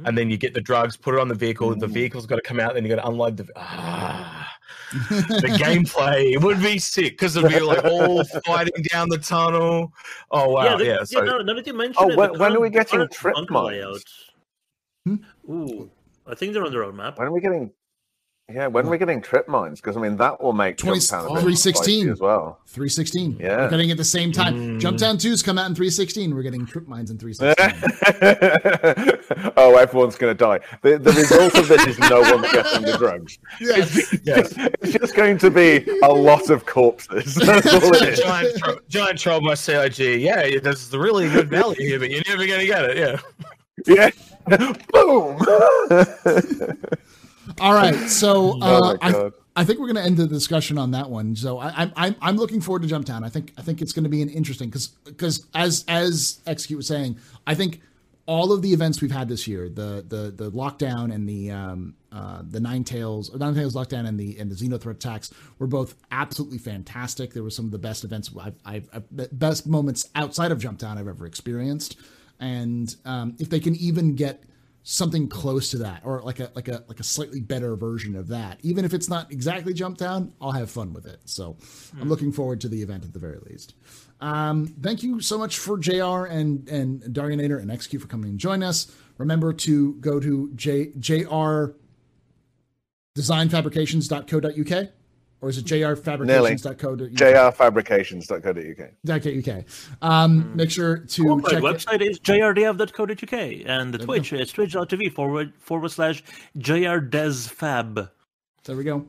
[SPEAKER 2] and then you get the drugs, put it on the vehicle. The
[SPEAKER 3] Ooh.
[SPEAKER 2] vehicle's got to come out, then you got to unload the. Ah, the gameplay would be sick because it'd be like all fighting down the tunnel. Oh wow, yeah.
[SPEAKER 1] the-
[SPEAKER 2] yeah so
[SPEAKER 1] no, now that you mention
[SPEAKER 4] Oh,
[SPEAKER 1] it,
[SPEAKER 4] when-
[SPEAKER 1] the
[SPEAKER 4] when are we getting trip
[SPEAKER 1] bunker
[SPEAKER 4] mines?
[SPEAKER 3] Hmm?
[SPEAKER 1] Ooh, I think they're on the roadmap.
[SPEAKER 4] When are we getting? Yeah, when are we getting trip mines? Because I mean, that will make
[SPEAKER 3] 20
[SPEAKER 4] Jumptown a bit
[SPEAKER 3] 316.
[SPEAKER 4] as well.
[SPEAKER 3] 316.
[SPEAKER 4] Yeah.
[SPEAKER 3] We're getting it at the same time.
[SPEAKER 2] Mm.
[SPEAKER 3] Jumptown 2's come out in 316. We're getting trip mines in 316.
[SPEAKER 4] oh, everyone's going to die. The, the result of this is no one's getting the drugs.
[SPEAKER 3] yes.
[SPEAKER 2] yes.
[SPEAKER 4] It's just going to be a lot of corpses. That's all it is.
[SPEAKER 2] giant, tro- giant troll by CIG. Yeah, there's a really good value here, but you're never gonna get it. Yeah.
[SPEAKER 4] Yeah. Boom.
[SPEAKER 3] All right. So
[SPEAKER 4] oh
[SPEAKER 3] uh,
[SPEAKER 4] my
[SPEAKER 3] I. I think we're going to end the discussion on that one. So I, I'm I'm I'm looking forward to Jumptown. I think I think it's going to be an interesting because because as as execute was saying, I think all of the events we've had this year, the the the lockdown and the um uh the nine tails nine tails lockdown and the and the xenothreat attacks were both absolutely fantastic. There were some of the best events I've, I've, I've best moments outside of Jumptown I've ever experienced. And um, if they can even get something close to that or like a like a like a slightly better version of that. Even if it's not exactly jump town i'll have fun with it. So i'm looking forward to the event at the very least. Um, thank you so much for jr and and darionator and execute for coming and join us. Remember to go to j jr designfabrications.co.uk or is it jrfabrications.co.uk
[SPEAKER 4] jrfabrications.co.uk.
[SPEAKER 3] .uk. Um, make sure to
[SPEAKER 1] Our
[SPEAKER 3] check it.
[SPEAKER 1] website is jrdf.co.uk and the Twitch is twitch.tv forward forward slash jrdesfab.
[SPEAKER 3] There we go.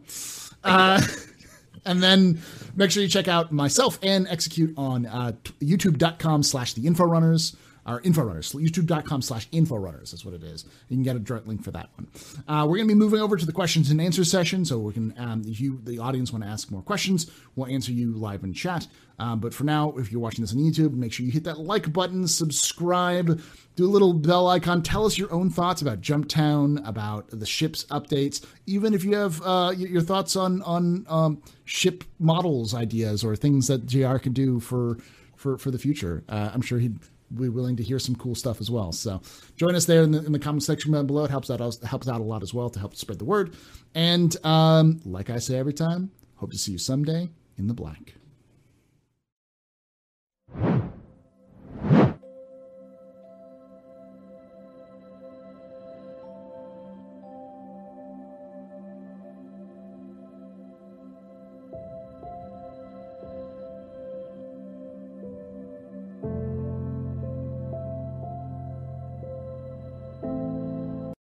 [SPEAKER 3] Uh, and then make sure you check out myself and Execute on uh, t- youtube.com slash the Inforunners. Or Inforunners, youtube.com slash Inforunners That's what it is. You can get a direct link for that one. Uh, we're going to be moving over to the questions and answers session, so we can, um, if you, the audience, want to ask more questions, we'll answer you live in chat. Um, but for now, if you're watching this on YouTube, make sure you hit that like button, subscribe, do a little bell icon. Tell us your own thoughts about Jumptown, about the ship's updates, even if you have uh, your thoughts on on um, ship models, ideas, or things that JR can do for for for the future. Uh, I'm sure he'd be willing to hear some cool stuff as well. So join us there in the, in the comment section below. It helps out helps out a lot as well to help spread the word. And um, like I say every time, hope to see you someday in the black.